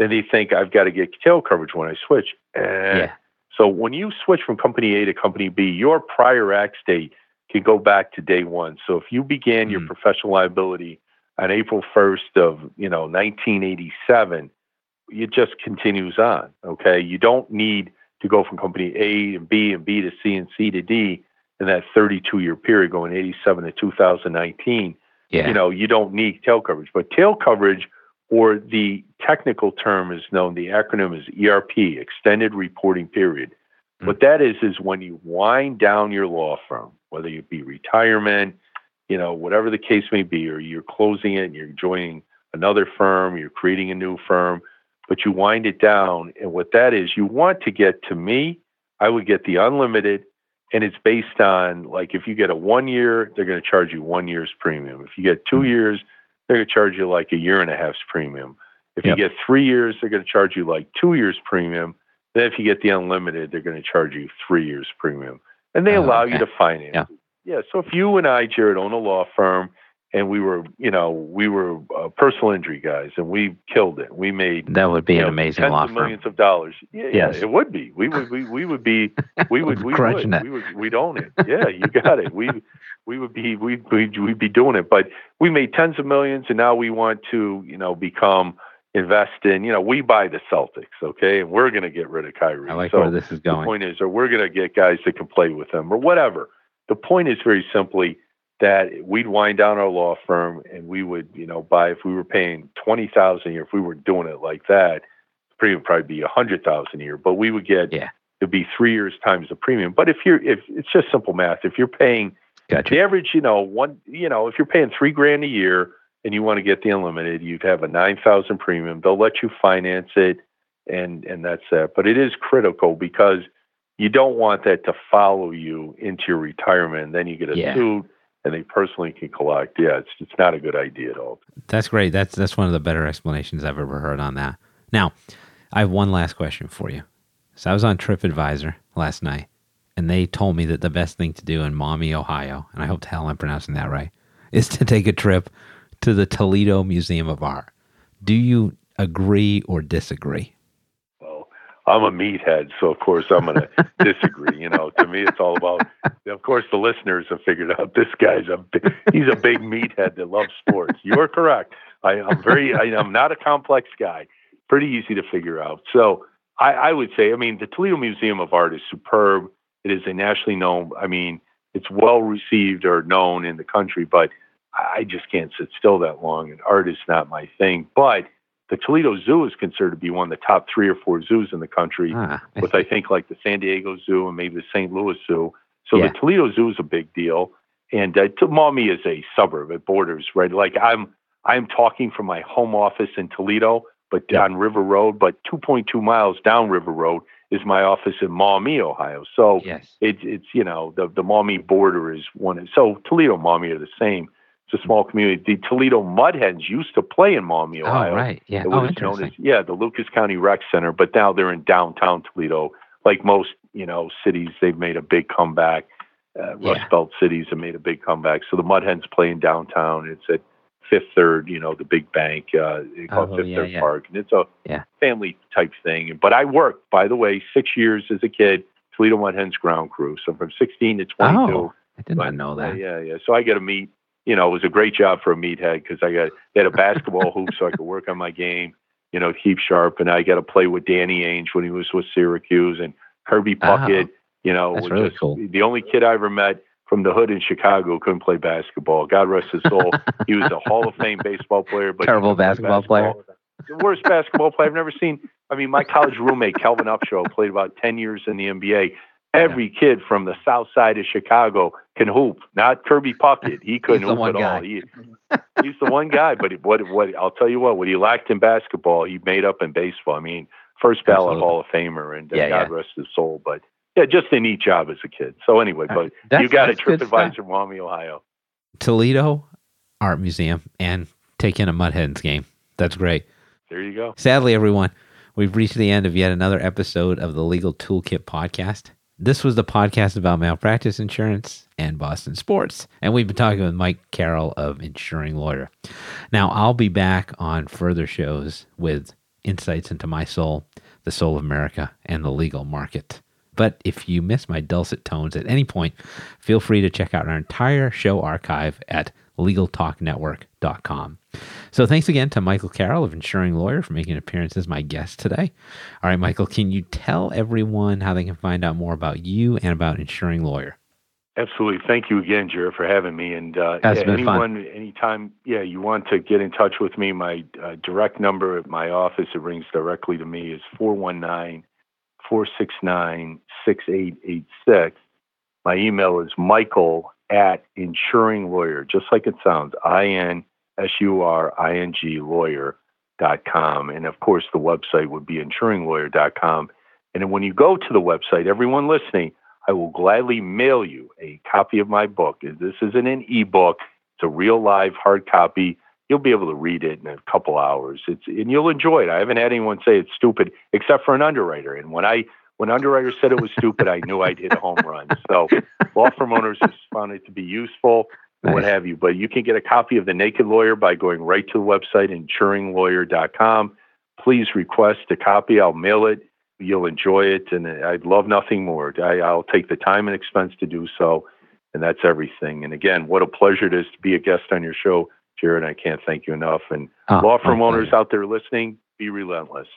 Then they think I've got to get tail coverage when I switch. And yeah. So when you switch from company A to company B, your prior act date can go back to day one. So if you began mm-hmm. your professional liability on April 1st of, you know, 1987, it just continues on. Okay. You don't need to go from company A and B and B to C and C to D in that 32 year period going 87 to 2019. Yeah. You know, you don't need tail coverage, but tail coverage or the technical term is known, the acronym is ERP, extended reporting period. Mm-hmm. What that is, is when you wind down your law firm, whether it be retirement, you know, whatever the case may be, or you're closing it and you're joining another firm, you're creating a new firm, but you wind it down. And what that is, you want to get to me, I would get the unlimited, and it's based on like if you get a one year, they're going to charge you one year's premium. If you get 2 mm-hmm. years, they're going to charge you like a year and a half's premium. If yep. you get three years, they're going to charge you like two years premium. Then if you get the unlimited, they're going to charge you three years premium. And they oh, allow okay. you to finance. Yeah. Yeah. So if you and I, Jared, own a law firm and we were, you know, we were uh, personal injury guys and we killed it. We made that would be an know, amazing tens law of millions of dollars. Yeah, yes. yeah, it would be. We would, we, we would be, we would, we would, it. we would, we'd own it. Yeah, you got it. We, we would be, we, we'd, we'd be doing it. But we made tens of millions, and now we want to, you know, become invest in, you know, we buy the Celtics, okay, and we're going to get rid of Kyrie. I like so where this is going. The point is, or we're going to get guys that can play with them, or whatever. The point is very simply that we'd wind down our law firm and we would, you know, buy if we were paying twenty thousand a year, if we were doing it like that, the premium would probably be a hundred thousand a year. But we would get yeah. it'd be three years times the premium. But if you're if it's just simple math, if you're paying gotcha. the average, you know, one you know, if you're paying three grand a year and you want to get the unlimited, you'd have a nine thousand premium. They'll let you finance it and and that's that. But it is critical because you don't want that to follow you into your retirement. And then you get a yeah. suit and they personally can collect. Yeah, it's it's not a good idea at all. That's great. That's that's one of the better explanations I've ever heard on that. Now, I have one last question for you. So I was on TripAdvisor last night, and they told me that the best thing to do in Maumee, Ohio, and I hope the hell I'm pronouncing that right, is to take a trip to the Toledo Museum of Art. Do you agree or disagree? I'm a meathead, so of course I'm going to disagree. You know, to me, it's all about. Of course, the listeners have figured out this guy's a big, he's a big meathead that loves sports. You are correct. I, am very. I, am not a complex guy. pretty easy to figure out. So I, I would say, I mean, the Toledo Museum of Art is superb. It is a nationally known. I mean, it's well received or known in the country, but I just can't sit still that long, and art is not my thing. But the Toledo Zoo is considered to be one of the top three or four zoos in the country, Ah, I with see. I think like the San Diego Zoo and maybe the St. Louis Zoo. So Yeah. the Toledo Zoo is a big deal, and uh, Maumee is a suburb. It borders right. Like I'm, I'm talking from my home office in Toledo, but Yeah. on River Road. But 2.2 miles down River Road is my office in Maumee, Ohio. So yes. it's it's you know the the Maumee border is one. So Toledo and Maumee are the same. It's a small community. The Toledo Mud Hens used to play in Maumee, Oh, right. Yeah. It Oh, was known as yeah the Lucas County Rec Center, but now they're in downtown Toledo. Like most you know cities, they've made a big comeback. Uh, Yeah. Rust Belt cities have made a big comeback. So the Mud Hens play in downtown. It's at Fifth Third, you know, the big bank. Uh, they call Oh, it Fifth yeah, Third yeah. Park, and it's a Yeah. family type thing. But I worked, by the way, six years as a kid, Toledo Mud Hens ground crew. So from 16 to 22. Oh, I did not know that. yeah, yeah. So I got to meet. You know, it was a great job for a meathead because I got they had a basketball hoop, so I could work on my game. You know, keep sharp, and I got to play with Danny Ainge when he was with Syracuse and Kirby Puckett. You know, Oh, was really just cool. the only kid I ever met from the hood in Chicago couldn't play basketball. God rest his soul. he was a Hall of Fame baseball player, but Terrible play basketball player. The worst basketball player I've never seen. I mean, my college roommate Kelvin Upshaw played about ten years in the NBA. Every kid from the south side of Chicago can hoop. Not Kirby Puckett. He couldn't hoop at all. He, he's the one guy. But what what I'll tell you what, what he lacked in basketball, he made up in baseball. I mean, first ballot Absolutely. Hall of Famer, and uh, Yeah, God yeah. rest his soul. But yeah, just a neat job as a kid. So anyway, but That's- you got a trip. TripAdvisor, Maumee, Ohio. Toledo Art Museum and take in a Mudhens game. That's great. There you go. Sadly, everyone, we've reached the end of yet another episode of the Legal Toolkit podcast. This was the podcast about malpractice insurance and Boston sports. And we've been talking with Mike Carroll of Insuring Lawyer. Now, I'll be back on further shows with insights into my soul, the soul of America, and the legal market. But if you miss my dulcet tones at any point, feel free to check out our entire show archive at LegalTalkNetwork.com. So thanks again to Michael Carroll of Insuring Lawyer for making an appearance as my guest today. All right, Michael, can you tell everyone how they can find out more about you and about Insuring Lawyer? Absolutely. Thank you again, Jared, for having me. And uh, yeah, been fun. anyone, anytime, yeah, you want to get in touch with me, my uh, direct number at my office, it rings directly to me, is 419 469 6886. My email is michael at insuring lawyer, just like it sounds, I N S U R I N G lawyer.com. And of course, the website would be insuringlawyer.com. And when you go to the website, everyone listening, I will gladly mail you a copy of my book. This isn't an ebook; it's a real live hard copy. You'll be able to read it in a couple hours. It's and you'll enjoy it. I haven't had anyone say it's stupid, except for an underwriter. And when I when underwriters said it was stupid, I knew I'd hit a home run. So law firm owners have found it to be useful, and what have you. But you can get a copy of The Naked Lawyer by going right to the website insuringlawyer.com. Please request a copy. I'll mail it you'll enjoy it, and I'd love nothing more. I, I'll take the time and expense to do so, and that's everything. And again, what a pleasure it is to be a guest on your show, Jared. I can't thank you enough. And Oh, law firm owners pleasure. out there listening, be relentless.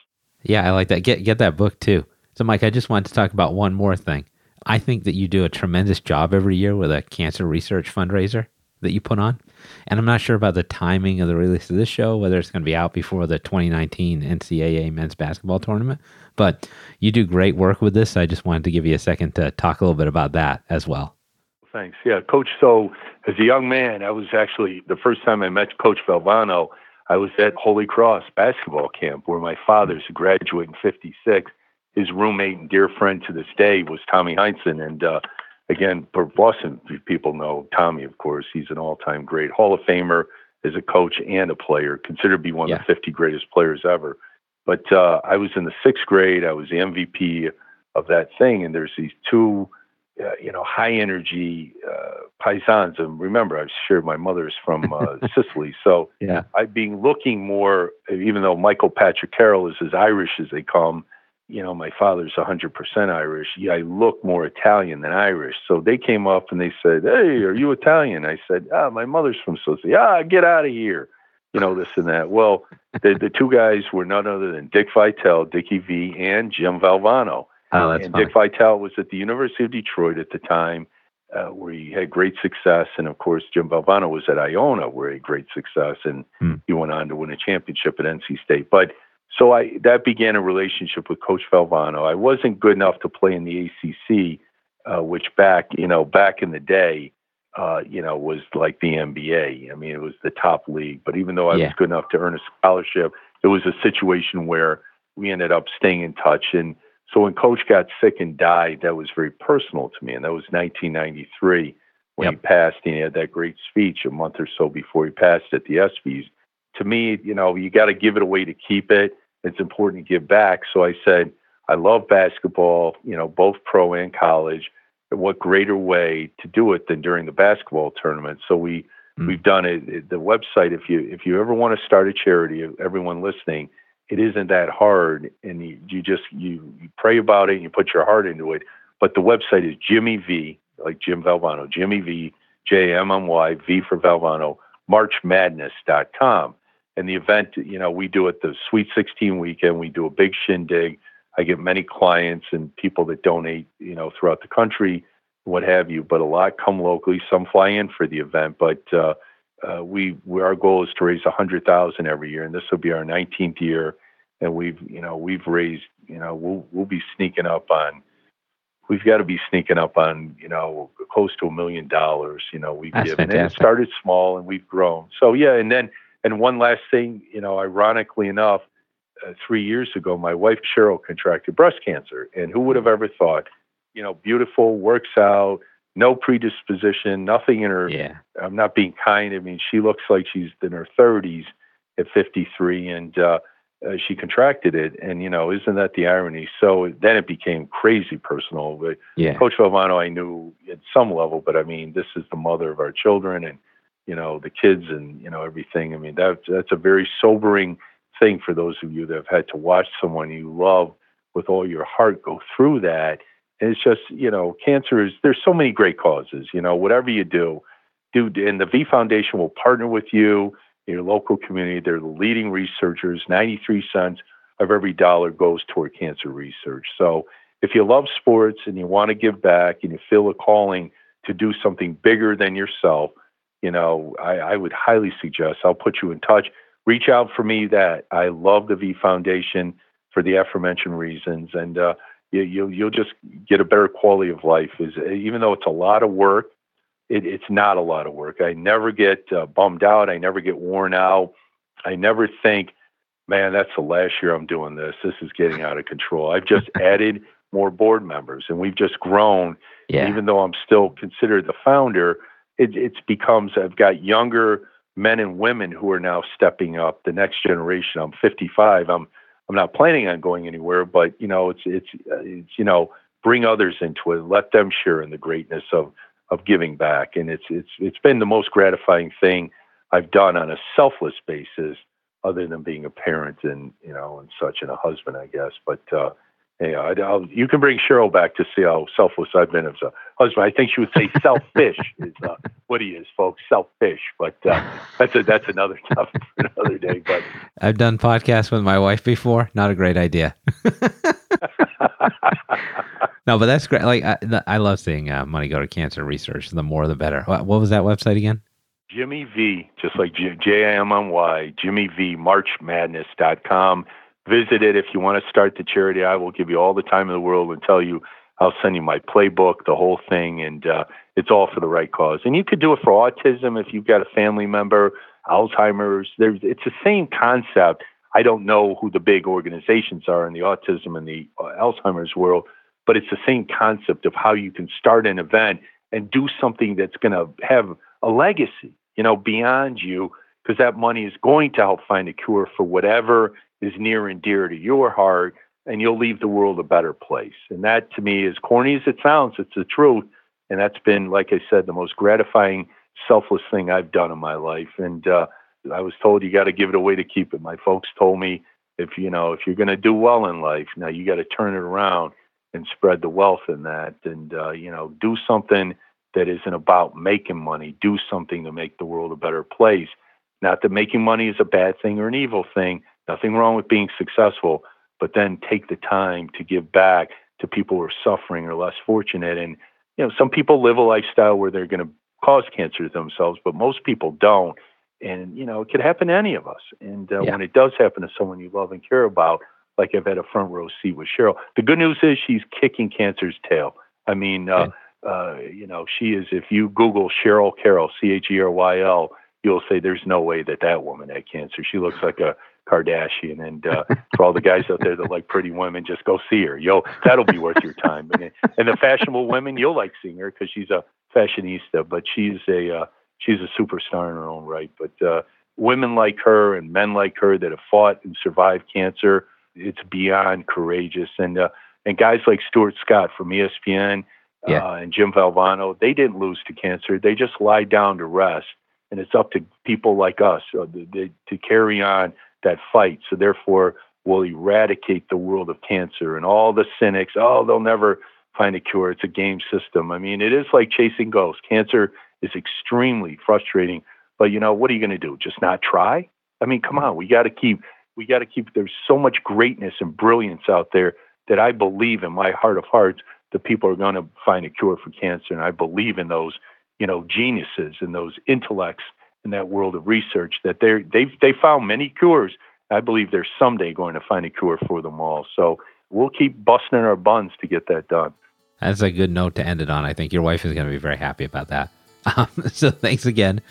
Yeah, I like that. Get get that book too. So, Mike, I just wanted to talk about one more thing. I think that you do a tremendous job every year with a cancer research fundraiser that you put on, and I'm not sure about the timing of the release of this show, whether it's going to be out before the 2019 NCAA men's basketball tournament. But you do great work with this. I just wanted to give you a second to talk a little bit about that as well. Thanks. Yeah, Coach. So, as a young man, I was actually the first time I met Coach Valvano. I was at Holy Cross basketball camp where my father's a graduate in '56. His roommate and dear friend to this day was Tommy Heinsohn. And uh, again, for Boston people know Tommy, of course. He's an all-time great Hall of Famer as a coach and a player, considered to be one of the 50 greatest players ever. But uh, I was in the sixth grade. I was the MVP of that thing, and there's these two uh, you know, high energy uh, paisans. And remember, I've shared my mother's from uh, Sicily. So Yeah. I've been looking more, even though Michael Patrick Carroll is as Irish as they come, you know, my father's 100% Irish. Yeah, I look more Italian than Irish. So they came up and they said, Hey, are you Italian? I said, Ah, my mother's from Sicily. Ah, get out of here. you know, this and that. Well, the the two guys were none other than Dick Vitale, Dickie V, and Jim Valvano. Oh, that's and funny. Dick Vitale was at the University of Detroit at the time, uh, where he had great success, and of course Jim Valvano was at Iona, where he had great success, and Hmm. he went on to win a championship at NC State. But so I that began a relationship with Coach Valvano. I wasn't good enough to play in the ACC, uh, which back you know back in the day, uh, you know was like the NBA. I mean it was the top league. But even though I Yeah. was good enough to earn a scholarship, it was a situation where we ended up staying in touch. And so when Coach got sick and died, that was very personal to me, and that was 1993 when he passed. And he had that great speech a month or so before he passed at the ESPYS. To me, you know, you got to give it away to keep it. It's important to give back. So I said, I love basketball, you know, both pro and college. And what greater way to do it than during the basketball tournament? So we Mm. we've done it. it- The website, if you if you ever want to start a charity, everyone listening, it isn't that hard, and you, you just you, you pray about it and you put your heart into it. But the website is Jimmy V, like Jim Valvano, Jimmy V, J M M Y V for Valvano, MarchMadness.com. And the event, you know, we do it the Sweet 16 weekend. We do a big shindig. I get many clients and people that donate, you know, throughout the country, what have you. But a lot come locally. Some fly in for the event. But uh, uh, we, we, our goal is to raise a hundred thousand every year, and this will be our 19th year. And we've, you know, we've raised, you know, we'll we'll be sneaking up on. We've got to be sneaking up on, you know, close to a million dollars. You know, we've That's given. And it started small, and we've grown. So yeah, and then and one last thing, you know, ironically enough, uh, three years ago, my wife Cheryl contracted breast cancer, and who would have ever thought? You know, beautiful, works out, no predisposition, nothing in her. Yeah. I'm not being kind. I mean, she looks like she's in her 30s at 53, and uh, uh, she contracted it. And you know, isn't that the irony? So then it became crazy personal. But Yeah. Coach Valvano, I knew at some level, but I mean, this is the mother of our children, and you know, the kids, and you know, everything. I mean, that that's a very sobering thing for those of you that have had to watch someone you love with all your heart go through that. And it's just, you know, cancer is, there's so many great causes, you know, whatever you do, do, and the V Foundation will partner with you, your local community. They're the leading researchers. 93 cents of every dollar goes toward cancer research. So if you love sports and you want to give back and you feel a calling to do something bigger than yourself, you know, I, I would highly suggest I'll put you in touch. Reach out for me. That I love the V Foundation for the aforementioned reasons, and uh, you, you'll you'll just get a better quality of life. Is even though it's a lot of work, it, it's not a lot of work. I never get uh, bummed out. I never get worn out. I never think, man, that's the last year I'm doing this. This is getting out of control. I've just added more board members, and we've just grown. Yeah. Even though I'm still considered the founder, it it's becomes I've got younger men and women who are now stepping up. The next generation. I'm 55. I'm I'm not planning on going anywhere, but you know, it's it's uh, it's you know, bring others into it. Let them share in the greatness of of giving back, and it's it's it's been the most gratifying thing I've done on a selfless basis, other than being a parent and you know and such and a husband, I guess. But uh, yeah, I, I'll, you can bring Cheryl back to see how selfless I've been as a husband. I think she would say selfish is uh, what he is, folks. Selfish, but uh, that's a, that's another topic for another day. But I've done podcasts with my wife before. Not a great idea. No, but that's great. Like I, I love seeing uh, money go to cancer research. The more, the better. What, what was that website again? Jimmy V, just like J I M M Y, Jimmy V, march MarchMadness.com. Visit it if you want to start the charity. I will give you all the time in the world and tell you. I'll send you my playbook, the whole thing, and uh, it's all for the right cause. And you could do it for autism if you've got a family member, Alzheimer's. There's, it's the same concept. I don't know who the big organizations are in the autism and the uh, Alzheimer's world, but it's the same concept of how you can start an event and do something that's going to have a legacy, you know, beyond you, because that money is going to help find a cure for whatever is near and dear to your heart, and you'll leave the world a better place. And that, to me, as corny as it sounds, it's the truth. And that's been, like I said, the most gratifying, selfless thing I've done in my life. And uh, I was told you got to give it away to keep it. My folks told me if you know if you're going to do well in life, now you got to turn it around and spread the wealth in that, and uh, you know do something that isn't about making money. Do something to make the world a better place. Not that making money is a bad thing or an evil thing. Nothing wrong with being successful, but then take the time to give back to people who are suffering or less fortunate. And you know, some people live a lifestyle where they're going to cause cancer to themselves, but most people don't. And you know, it could happen to any of us. And uh, yeah. when it does happen to someone you love and care about, like I've had a front row seat with Cheryl. The good news is she's kicking cancer's tail. I mean, uh, uh, you know, she is. If you Google Cheryl Carroll, C H E R Y L, you'll say there's no way that that woman had cancer. She looks like a Kardashian. And uh, for all the guys out there that like pretty women, just go see her. Yo, that'll be worth your time. And, and the fashionable women, you'll like seeing her because she's a fashionista, but she's a uh, she's a superstar in her own right. But uh, women like her and men like her that have fought and survived cancer, it's beyond courageous. And uh, and guys like Stuart Scott from ESPN yeah. uh, and Jim Valvano, they didn't lose to cancer. They just lie down to rest. And it's up to people like us uh, to, to carry on that fight. So therefore, we'll eradicate the world of cancer and all the cynics. Oh, they'll never find a cure. It's a game system. I mean, it is like chasing ghosts. Cancer is extremely frustrating. But you know, what are you going to do? Just not try? I mean, come on. We got to keep. We got to keep. There's so much greatness and brilliance out there that I believe in my heart of hearts that people are going to find a cure for cancer, and I believe in those, you know, geniuses and those intellects in that world of research that they're they've they found many cures. I believe they're someday going to find a cure for them all. So we'll keep busting our buns to get that done. That's a good note to end it on. I think your wife is going to be very happy about that. Um, so thanks again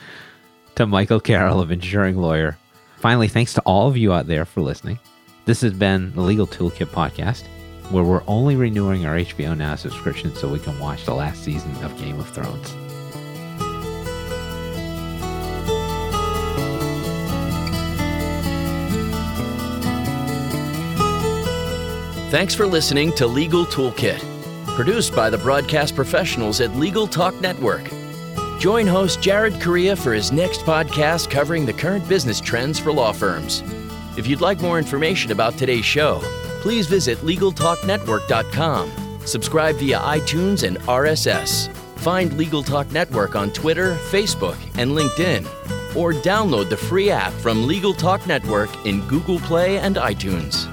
to Michael Carroll of Insuring Lawyer. Finally, thanks to all of you out there for listening. This has been the Legal Toolkit podcast, where we're only renewing our HBO Now subscription so we can watch the last season of Game of Thrones. Thanks for listening to Legal Toolkit, produced by the broadcast professionals at Legal Talk Network. Join host Jared Correia for his next podcast covering the current business trends for law firms. If you'd like more information about today's show, please visit LegalTalkNetwork.com. Subscribe via iTunes and RSS. Find Legal Talk Network on Twitter, Facebook, and LinkedIn. Or download the free app from Legal Talk Network in Google Play and iTunes.